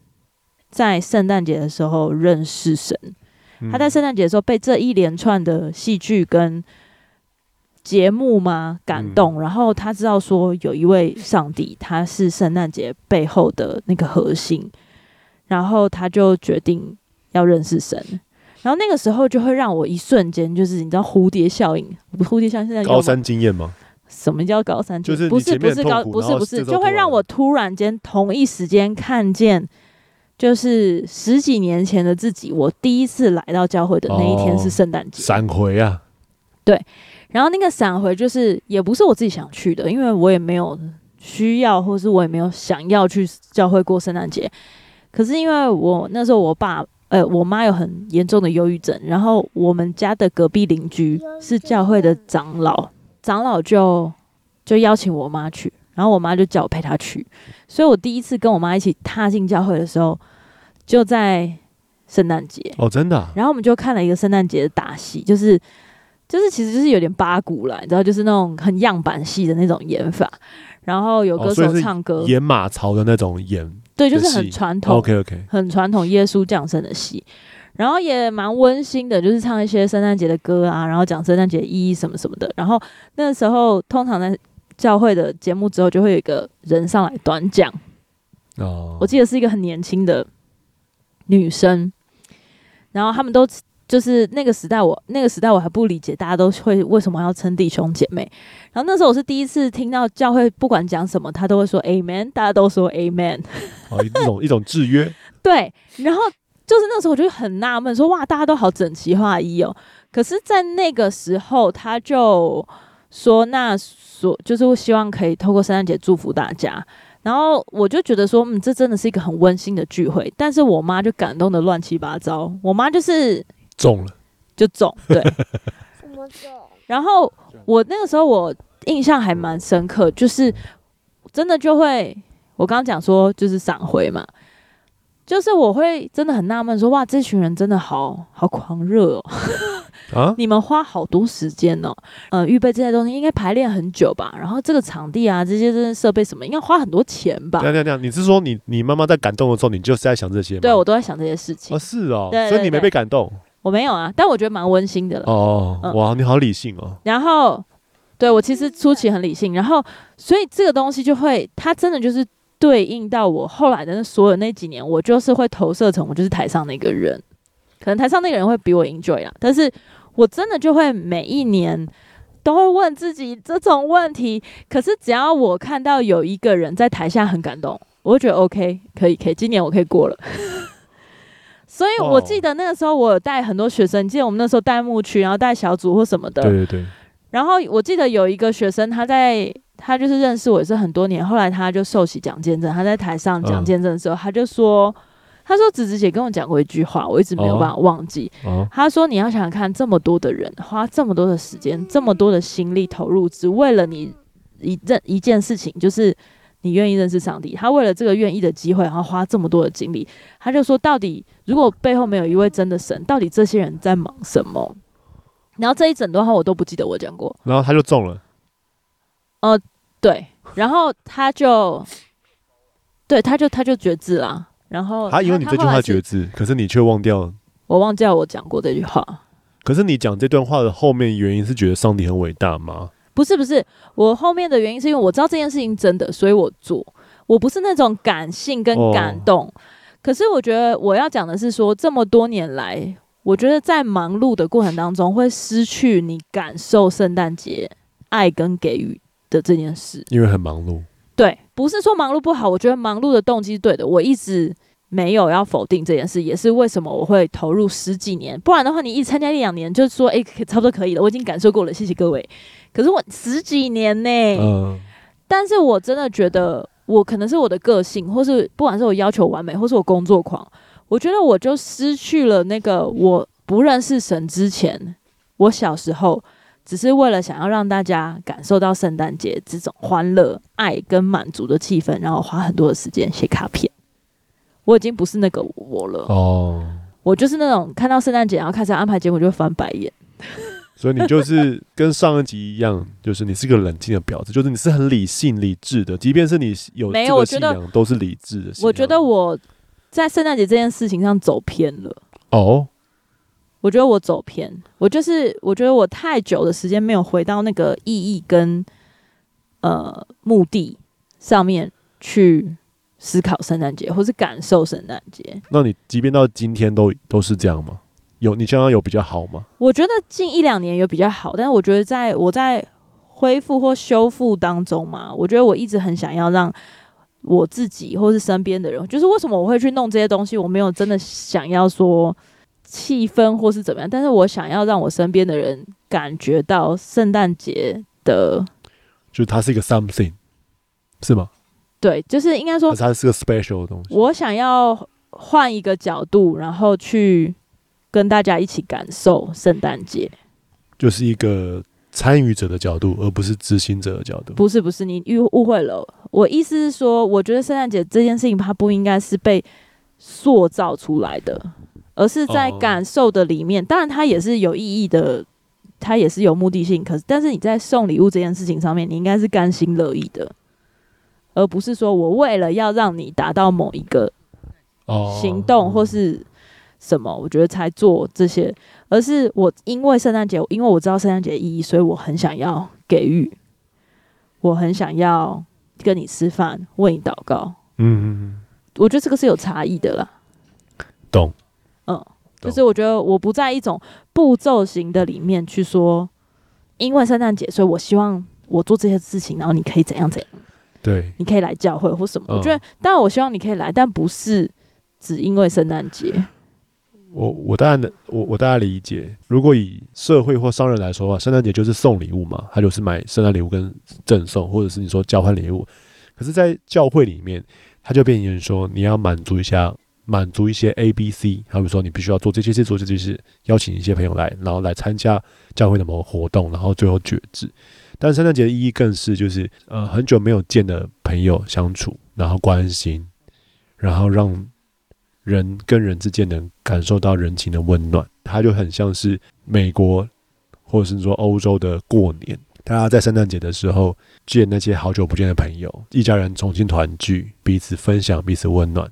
在圣诞节的时候认识神。他在圣诞节的时候被这一连串的戏剧跟节目吗感动，然后他知道说有一位上帝，他是圣诞节背后的那个核心，然后他就决定要认识神。然后那个时候就会让我一瞬间，就是你知道蝴蝶效应，蝴蝶效应现在高三经验吗？什么叫高三经验？就是不是不是高不是不是，就会让我突然间同一时间看见，就是十几年前的自己，我第一次来到教会的那一天是圣诞节，闪回啊，对。然后那个闪回就是也不是我自己想去的，因为我也没有需要，或是我也没有想要去教会过圣诞节。可是因为我那时候我爸。呃，我妈有很严重的忧郁症，然后我们家的隔壁邻居是教会的长老，长老就就邀请我妈去，然后我妈就叫我陪她去，所以我第一次跟我妈一起踏进教会的时候，就在圣诞节哦，真的。然后我们就看了一个圣诞节的大戏，就是就是其实就是有点八股啦，你知道，就是那种很样板戏的那种演法，然后有歌手唱歌，哦，演马槽的那种演。对，就是很传统，OK OK，很传统耶稣降生的戏，然后也蛮温馨的，就是唱一些圣诞节的歌啊，然后讲圣诞节意义什么什么的。然后那个时候，通常在教会的节目之后，就会有一个人上来短讲。哦，我记得是一个很年轻的女生，然后他们都。就是那个时代我，我那个时代我还不理解，大家都会为什么要称弟兄姐妹。然后那时候我是第一次听到教会不管讲什么，他都会说 Amen，大家都说 Amen。哦，一种一种制约。对，然后就是那时候我就很纳闷，说哇，大家都好整齐划一哦。可是，在那个时候，他就说那所就是希望可以透过圣诞节祝福大家。然后我就觉得说，嗯，这真的是一个很温馨的聚会。但是我妈就感动的乱七八糟，我妈就是。中了，就中，对。然后我那个时候我印象还蛮深刻，就是真的就会，我刚刚讲说就是闪回嘛，就是我会真的很纳闷说，哇，这群人真的好好狂热哦。啊！你们花好多时间哦，呃，预备这些东西应该排练很久吧？然后这个场地啊，这些这些设备什么，应该花很多钱吧？对对对，你是说你你妈妈在感动的时候，你就是在想这些吗？对，我都在想这些事情。哦，是哦，所以你没被感动。我没有啊，但我觉得蛮温馨的了。哦，嗯、哇，你好理性哦。然后，对，我其实初期很理性，然后所以这个东西就会，它真的就是对应到我后来的那所有那几年，我就是会投射成我就是台上那个人，可能台上那个人会比我 enjoy 啊，但是我真的就会每一年都会问自己这种问题。可是只要我看到有一个人在台下很感动，我就觉得 OK，可以，可以，今年我可以过了。所以我记得那个时候我有带很多学生，记得我们那时候带牧区，然后带小组或什么的。对对对。然后我记得有一个学生，他在他就是认识我也是很多年，后来他就受洗讲见证。他在台上讲见证的时候，嗯、他就说：“他说子子姐跟我讲过一句话，我一直没有办法忘记。哦哦、他说你要想想看，这么多的人花这么多的时间，这么多的心力投入，只为了你一认一件事情，就是你愿意认识上帝。他为了这个愿意的机会，然后花这么多的精力。他就说，到底如果背后没有一位真的神，到底这些人在忙什么？”然后这一整段话我都不记得我讲过，然后他就中了，呃，对，然后他就，对，他就他就绝志了，然后他，他以为你这句话绝志，可是你却忘掉，我忘掉我讲过这句话。可是你讲这段话的后面原因是觉得上帝很伟大吗？不是不是，我后面的原因是因为我知道这件事情真的，所以我做，我不是那种感性跟感动，哦、可是我觉得我要讲的是说这么多年来。我觉得在忙碌的过程当中，会失去你感受圣诞节爱跟给予的这件事，因为很忙碌。对，不是说忙碌不好，我觉得忙碌的动机是对的。我一直没有要否定这件事，也是为什么我会投入十几年。不然的话，你一参加一两年，就是说哎，差不多可以了，我已经感受过了，谢谢各位。可是我十几年呢，嗯，但是我真的觉得，我可能是我的个性，或是不管是我要求完美，或是我工作狂。我觉得我就失去了那个我不认识神之前，我小时候只是为了想要让大家感受到圣诞节这种欢乐、爱跟满足的气氛，然后花很多的时间写卡片。我已经不是那个我了哦，我就是那种看到圣诞节然后开始安排节目就会翻白眼。所以你就是跟上一集一样，就是你是个冷静的婊子，就是你是很理性理智的，即便是你有没有，我觉得，都是理智的。我觉得我。在圣诞节这件事情上走偏了哦，我觉得我走偏，我就是我觉得我太久的时间没有回到那个意义跟呃目的上面去思考圣诞节，或是感受圣诞节。那你即便到今天都都是这样吗？有你现在有比较好吗？我觉得近一两年有比较好，但是我觉得在我在恢复或修复当中嘛，我觉得我一直很想要让。我自己或是身边的人，就是为什么我会去弄这些东西？我没有真的想要说气氛或是怎么样，但是我想要让我身边的人感觉到圣诞节的，就是它是一个 something，是吗？对，就是应该说它是个 special 的东西。我想要换一个角度，然后去跟大家一起感受圣诞节，就是一个。参与者的角度，而不是执行者的角度。不是不是，你误误会了。我意思是说，我觉得圣诞节这件事情，它不应该是被塑造出来的，而是在感受的里面。哦、当然，它也是有意义的，它也是有目的性。可是，但是你在送礼物这件事情上面，你应该是甘心乐意的，而不是说我为了要让你达到某一个行动，哦、或是。什么？我觉得才做这些，而是我因为圣诞节，因为我知道圣诞节的意义，所以我很想要给予，我很想要跟你吃饭，为你祷告。嗯嗯嗯，我觉得这个是有差异的啦。懂。嗯，就是我觉得我不在一种步骤型的里面去说，因为圣诞节，所以我希望我做这些事情，然后你可以怎样怎样。对，你可以来教会或什么。我觉得，当然我希望你可以来，但不是只因为圣诞节。我我当然我我大概理解，如果以社会或商人来说的话，圣诞节就是送礼物嘛，他就是买圣诞礼物跟赠送，或者是你说交换礼物。可是，在教会里面，他就变成说你要满足一下，满足一些 A、B、C，好比说你必须要做这些事，做这些事，邀请一些朋友来，然后来参加教会的某个活动，然后最后决志。但圣诞节的意义更是就是呃很久没有见的朋友相处，然后关心，然后让。人跟人之间能感受到人情的温暖，它就很像是美国或者是说欧洲的过年，大家在圣诞节的时候见那些好久不见的朋友，一家人重新团聚，彼此分享，彼此温暖。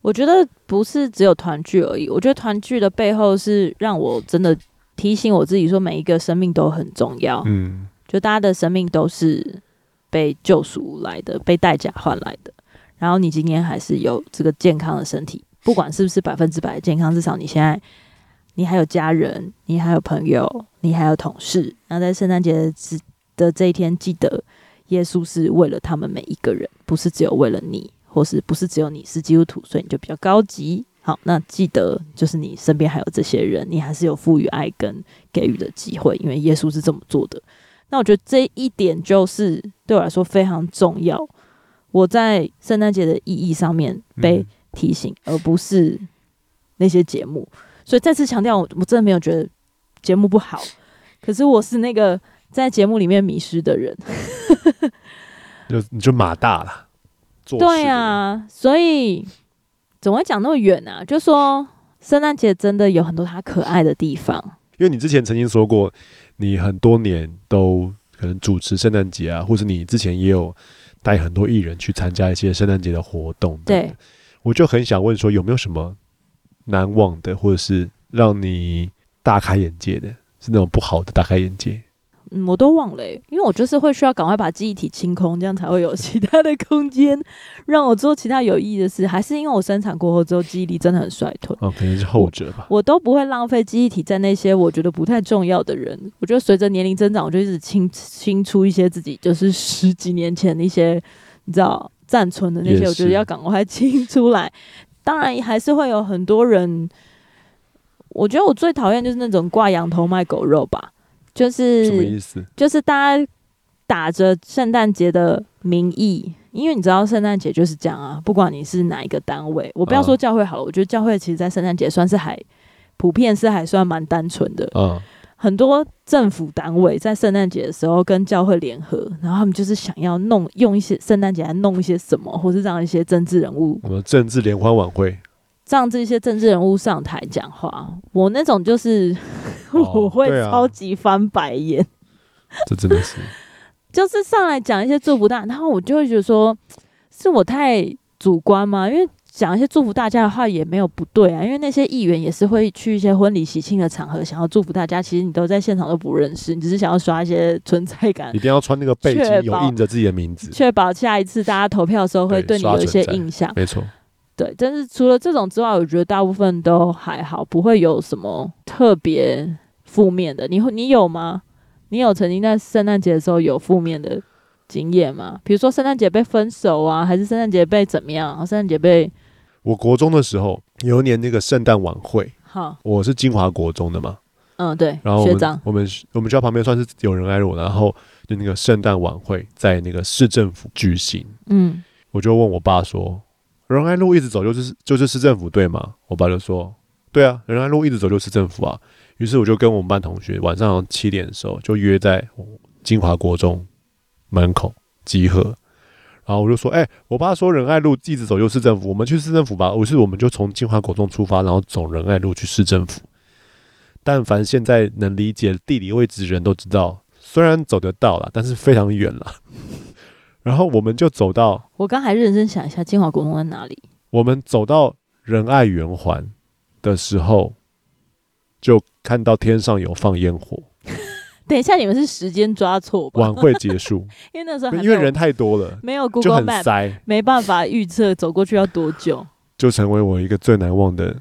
我觉得不是只有团聚而已，我觉得团聚的背后是让我真的提醒我自己说，每一个生命都很重要。嗯，就大家的生命都是被救赎来的，被代价换来的。然后你今天还是有这个健康的身体。不管是不是百分之百健康，至少你现在你还有家人，你还有朋友，你还有同事。那在圣诞节的这一天，记得耶稣是为了他们每一个人，不是只有为了你，或是不是只有你是基督徒，所以你就比较高级。好，那记得就是你身边还有这些人，你还是有赋予爱跟给予的机会，因为耶稣是这么做的。那我觉得这一点就是对我来说非常重要。我在圣诞节的意义上面被提醒，嗯、而不是那些节目。所以再次强调，我我真的没有觉得节目不好，可是我是那个在节目里面迷失的人。就你就马大了，对啊，所以怎么会讲那么远啊？就说圣诞节真的有很多它可爱的地方。因为你之前曾经说过，你很多年都可能主持圣诞节啊，或者你之前也有。带很多艺人去参加一些圣诞节的活动，对，我就很想问说，有没有什么难忘的，或者是让你大开眼界的，是那种不好的大开眼界？嗯，我都忘了，欸，因为我就是会需要赶快把记忆体清空，这样才会有 其他的空间让我做其他有意义的事。还是因为我生产过后之后记忆力真的很衰退？哦，肯定是后者吧。我，我都不会浪费记忆体在那些我觉得不太重要的人。我觉得随着年龄增长，我就一直清清出一些自己就是十几年前的一些你知道暂存的那些，我觉得要赶快 清出来。当然还是会有很多人，我觉得我最讨厌就是那种挂羊头卖狗肉吧。就是什么意思？就是大家打着圣诞节的名义，因为你知道圣诞节就是这样啊。不管你是哪一个单位，我不要说教会好了，嗯、我觉得教会其实，在圣诞节算是还普遍是还算蛮单纯的。嗯，很多政府单位在圣诞节的时候跟教会联合，然后他们就是想要弄用一些圣诞节来弄一些什么，或是让一些政治人物，什么政治联欢晚会。让这些政治人物上台讲话，我那种就是、哦、我会超级翻白眼。这真的是，就是上来讲一些祝福大，然后我就会觉得说，是我太主观吗？因为讲一些祝福大家的话也没有不对啊，因为那些议员也是会去一些婚礼喜庆的场合，想要祝福大家。其实你都在现场都不认识，你只是想要刷一些存在感。一定要穿那个背景有印着自己的名字，确保下一次大家投票的时候会对你有一些印象。没错。对，但是除了这种之外，我觉得大部分都还好，不会有什么特别负面的。你会，你有吗？你有曾经在圣诞节的时候有负面的经验吗？比如说圣诞节被分手啊，还是圣诞节被怎么样？圣诞节被……我国中的时候有一年那个圣诞晚会，好，我是金华国中的嘛，嗯，对，然后学长，我们我们学校旁边算是有人爱我，然后就那个圣诞晚会在那个市政府举行，嗯，我就问我爸说。仁爱路一直走就是就是市政府对吗？我爸就说，对啊，仁爱路一直走就是市政府啊。于是我就跟我们班同学晚上七点的时候就约在金华国中门口集合。然后我就说，哎、我爸说仁爱路一直走就是市政府，我们去市政府吧。于是我们就从金华国中出发，然后走仁爱路去市政府。但凡现在能理解地理位置的人都知道，虽然走得到了，但是非常远了。然后我们就走到，我刚还认真想一下金华国中在哪里。我们走到仁爱圆环的时候，就看到天上有放烟火。等一下，你们是时间抓错吧？晚会结束，因为那时候因为人太多了，没有 Google 就很塞，没办法预测走过去要多久，就成为我一个最难忘的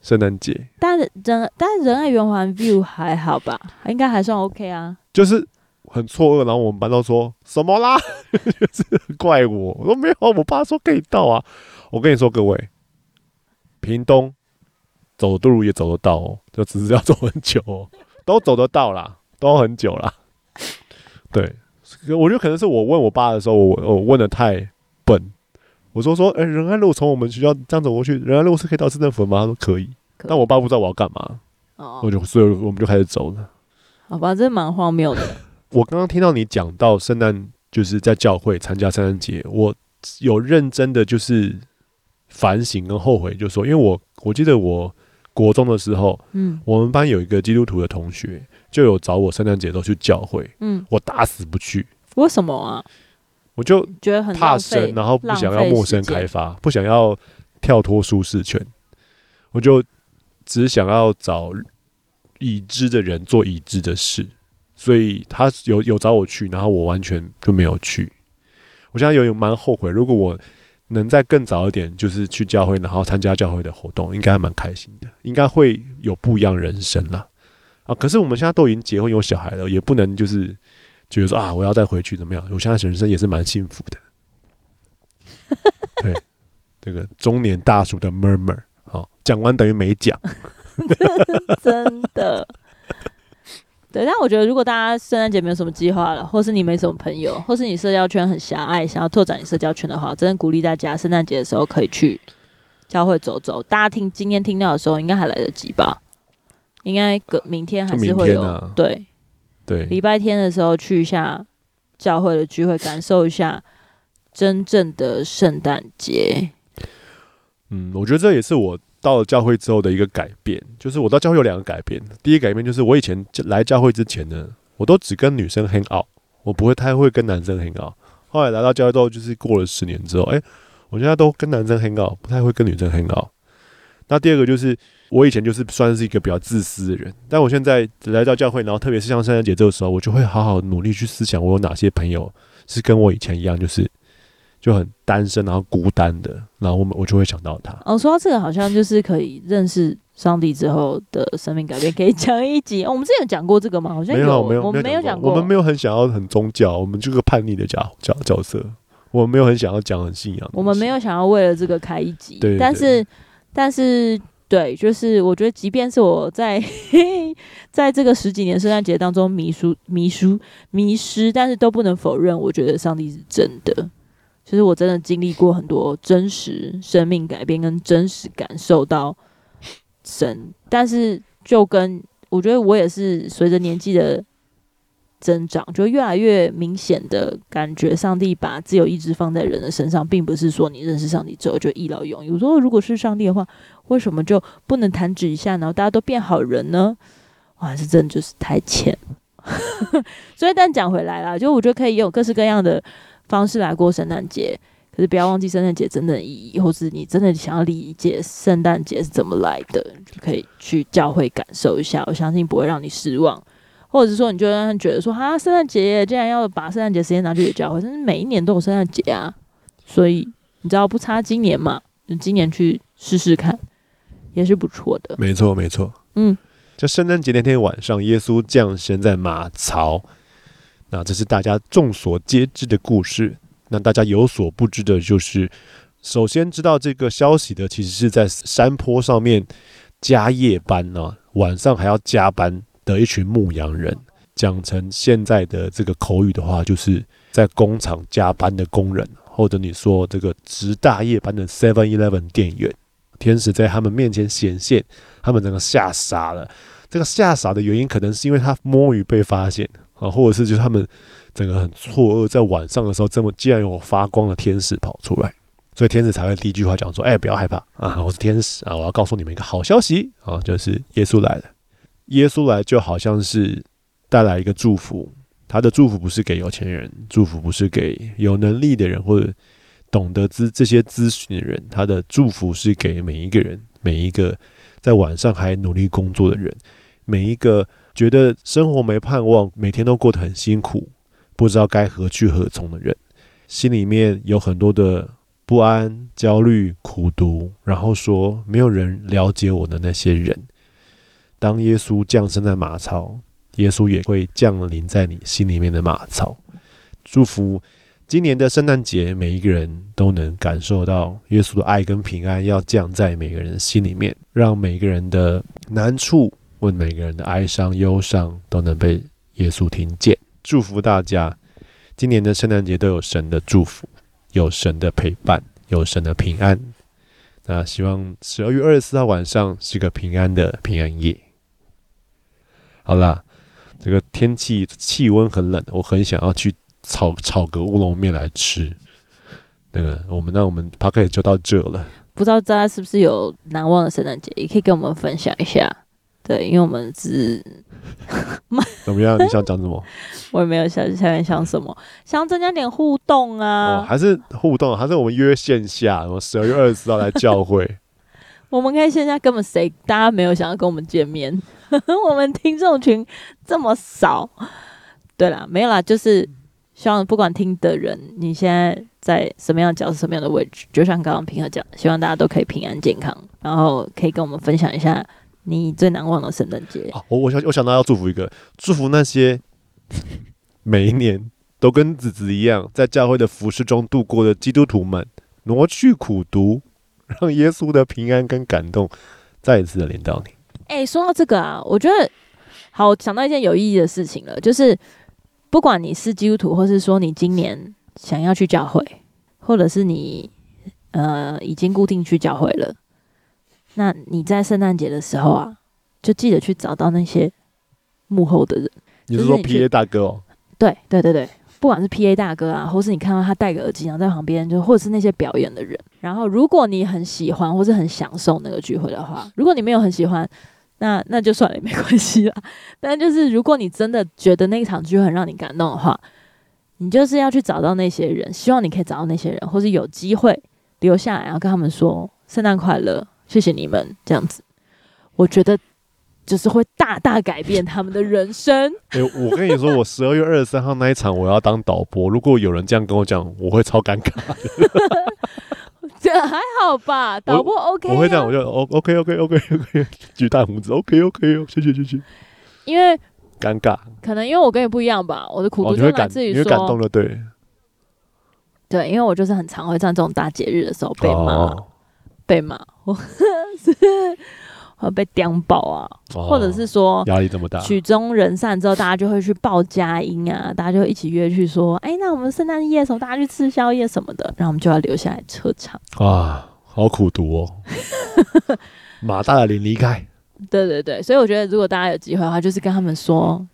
圣诞节。但人但仁爱圆环 view 还好吧？应该还算 OK 啊，就是。很错愕，然后我们班都说什么啦？就是怪我，我说没有，我爸说可以到啊。我跟你说，各位，屏东走的路也走得到哦，就只是要走很久哦，都走得到啦，都很久啦。对，我觉得可能是我问我爸的时候，我我问的太笨。我说说，哎、欸，仁爱路从我们学校这样走过去，仁爱路是可以到市政府吗？他说可以，可以，但我爸不知道我要干嘛。哦，我就所以我们就开始走了。好吧，这蛮荒谬的。我刚刚听到你讲到圣诞，就是在教会参加圣诞节，我有认真的就是反省跟后悔，就是说，因为我我记得我国中的时候，嗯，我们班有一个基督徒的同学，就有找我圣诞节都去教会，嗯，我打死不去，为什么啊？我就觉得很怕生，然后不想要陌生开发，不想要跳脱舒适圈，我就只想要找已知的人做已知的事。所以他有有找我去，然后我完全就没有去。我现在有有蛮后悔，如果我能再更早一点，就是去教会，然后参加教会的活动，应该还蛮开心的，应该会有不一样人生啦。啊！可是我们现在都已经结婚有小孩了，也不能就是觉得说啊，我要再回去怎么样？我现在人生也是蛮幸福的。对，这个中年大叔的 murmur，好，讲完等于没讲，真的。对，但我觉得如果大家圣诞节没有什么计划了，或是你没什么朋友，或是你社交圈很狭隘，想要拓展你社交圈的话，真的鼓励大家圣诞节的时候可以去教会走走。大家听今天听到的时候，应该还来得及吧？应该隔明天还是会有。啊、对对，礼拜天的时候去一下教会的聚会，感受一下真正的圣诞节。嗯，我觉得这也是我。到了教会之后的一个改变，就是我到教会有两个改变。第一个改变就是我以前来教会之前呢，我都只跟女生 hang out，我不会太会跟男生 hang out。后来来到教会之后，就是过了十年之后，哎，我现在都跟男生 hang out，不太会跟女生 hang out。那第二个就是我以前就是算是一个比较自私的人，但我现在来到教会，然后特别是像圣诞节这个时候，我就会好好努力去思想，我有哪些朋友是跟我以前一样，就是。就很单身，然后孤单的，然后我们我就会想到他。哦，说到这个，好像就是可以认识上帝之后的生命改变，可以讲一集。哦，我们之前有讲过这个吗？好像有，没有，没有，我们没有讲过。我们没有很想要很宗教，我们这个叛逆的角角角色，我们没有很想要讲很信仰。我们没有想要为了这个开一集，对。但是，但是，对，就是我觉得，即便是我在 在这个十几年圣诞节当中迷失、迷失、迷失，但是都不能否认，我觉得上帝是真的。其实我真的经历过很多真实生命改变，跟真实感受到神，但是就跟我觉得我也是随着年纪的增长，就越来越明显的感觉，上帝把自由意志放在人的身上，并不是说你认识上帝之后就一劳永逸。我说如果是上帝的话，为什么就不能弹指一下，然后大家都变好人呢？哇，这真的就是太浅。所以，但讲回来啦，就我觉得可以有各式各样的。方式来过圣诞节，可是不要忘记圣诞节真正的意义，或是你真的想要理解圣诞节是怎么来的，就可以去教会感受一下。我相信不会让你失望，或者是说你就让他觉得说，哈，圣诞节竟然要把圣诞节时间拿去给教会，但是每一年都有圣诞节啊，所以你知道不差今年嘛？就今年去试试看，也是不错的。没错，没错。嗯，就圣诞节那天晚上，耶稣降生在马槽。那这是大家众所皆知的故事。那大家有所不知的就是，首先知道这个消息的，其实是在山坡上面加夜班呢、晚上还要加班的一群牧羊人。讲成现在的这个口语的话，就是在工厂加班的工人，或者你说这个值大夜班的 Seven Eleven 店员。天使在他们面前显现，他们整个吓傻了。这个吓傻的原因，可能是因为他摸鱼被发现。啊，或者是就是他们整个很错愕，在晚上的时候，这么竟然有发光的天使跑出来，所以天使才会第一句话讲说：“哎，不要害怕啊，我是天使啊，我要告诉你们一个好消息啊，就是耶稣来了。耶稣来就好像是带来一个祝福，他的祝福不是给有钱人，祝福不是给有能力的人或者懂得资这些资讯的人，他的祝福是给每一个人，每一个在晚上还努力工作的人，每一个。”觉得生活没盼望，每天都过得很辛苦，不知道该何去何从的人，心里面有很多的不安、焦虑、苦毒，然后说没有人了解我的那些人。当耶稣降生在马槽，耶稣也会降临在你心里面的马槽。祝福今年的圣诞节，每一个人都能感受到耶稣的爱跟平安，要降在每个人的心里面，让每个人的难处。问每个人的哀伤、忧伤都能被耶稣听见。祝福大家，今年的圣诞节都有神的祝福，有神的陪伴，有神的平安。那希望十二月二十四号晚上是个平安的平安夜。好啦，这个天气气温很冷，我很想要去炒炒个乌龙面来吃。那个，我们那我们 podcast 就到这了。不知道大家是不是有难忘的圣诞节，也可以跟我们分享一下。对，因为我们是 怎么样？你想讲什么？我也没有想下面想什么，想增加点互动啊。哦，还是互动，还是我们约线下，我十二月二十四号来教会。我们可以线下根本谁大家没有想要跟我们见面，我们听众群这么少。对啦，没有啦，就是希望不管听的人，你现在在什么样的角色、什么样的位置，就像刚刚平和讲，希望大家都可以平安健康，然后可以跟我们分享一下你最难忘的圣诞节。我我想我想到要祝福一个，祝福那些 每一年都跟子子一样在教会的服饰中度过的基督徒们，挪去苦读，让耶稣的平安跟感动再一次的连到你。哎、欸，说到这个啊，我觉得好想到一件有意义的事情了，就是不管你是基督徒，或是说你今年想要去教会，或者是你呃已经固定去教会了，那你在圣诞节的时候啊，就记得去找到那些幕后的人。你是说 PA 大哥哦？对对对对。不管是 P A 大哥啊，或是你看到他戴个耳机，然后在旁边，就或者是那些表演的人。然后，如果你很喜欢或是很享受那个聚会的话，如果你没有很喜欢，那那就算了，也没关系啦。但就是如果你真的觉得那一场聚会很让你感动的话，你就是要去找到那些人，希望你可以找到那些人，或是有机会留下来，然后跟他们说圣诞快乐，谢谢你们这样子。我觉得。就是会大大改变他们的人生。哎、欸，我跟你说，我十二月二十三号那一场我要当导播。如果有人这样跟我讲，我会超尴尬的。这还好吧？导播 OK，啊、我，我会这样，我就 OK OK OK OK，举大拇指 OK OK，谢谢谢谢。因为尴尬，可能因为我跟你不一样吧。我的苦读就来自于说，哦、感动了，对对，因为我就是很常会在这种大节日的时候被骂，哦、被骂。我是。会被叼爆啊，哦、或者是说压力这么大，曲终人散之后，大家就会去报佳音啊，大家就会一起约去说，哎、欸，那我们圣诞夜的时候，大家去吃宵夜什么的，然后我们就要留下来车场。哇，好苦读哦！马大的脸离开。对对对，所以我觉得如果大家有机会的话，就是跟他们说。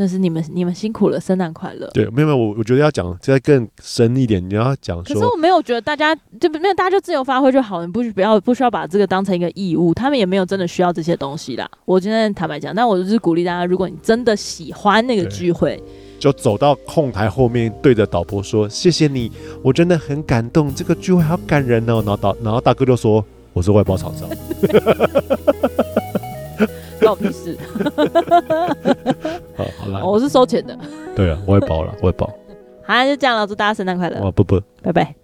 那是你们，你们辛苦了，圣诞快乐。对，没有没有，我我觉得要讲再更深一点，你要讲说。可是我没有觉得大家就没有，大家就自由发挥就好了，你不不要不需要把这个当成一个义务，他们也没有真的需要这些东西啦。我今天坦白讲，但我就是鼓励大家，如果你真的喜欢那个聚会，就走到控台后面，对着导播说：“谢谢你，我真的很感动，这个聚会好感人哦。”然后导然后大哥就说：“我是外包厂商。”关我屁事！好，好啦，我是收钱的。对啊，我会包了，我会包。好，就这样了，祝大家圣诞快乐！哇，不不，拜拜。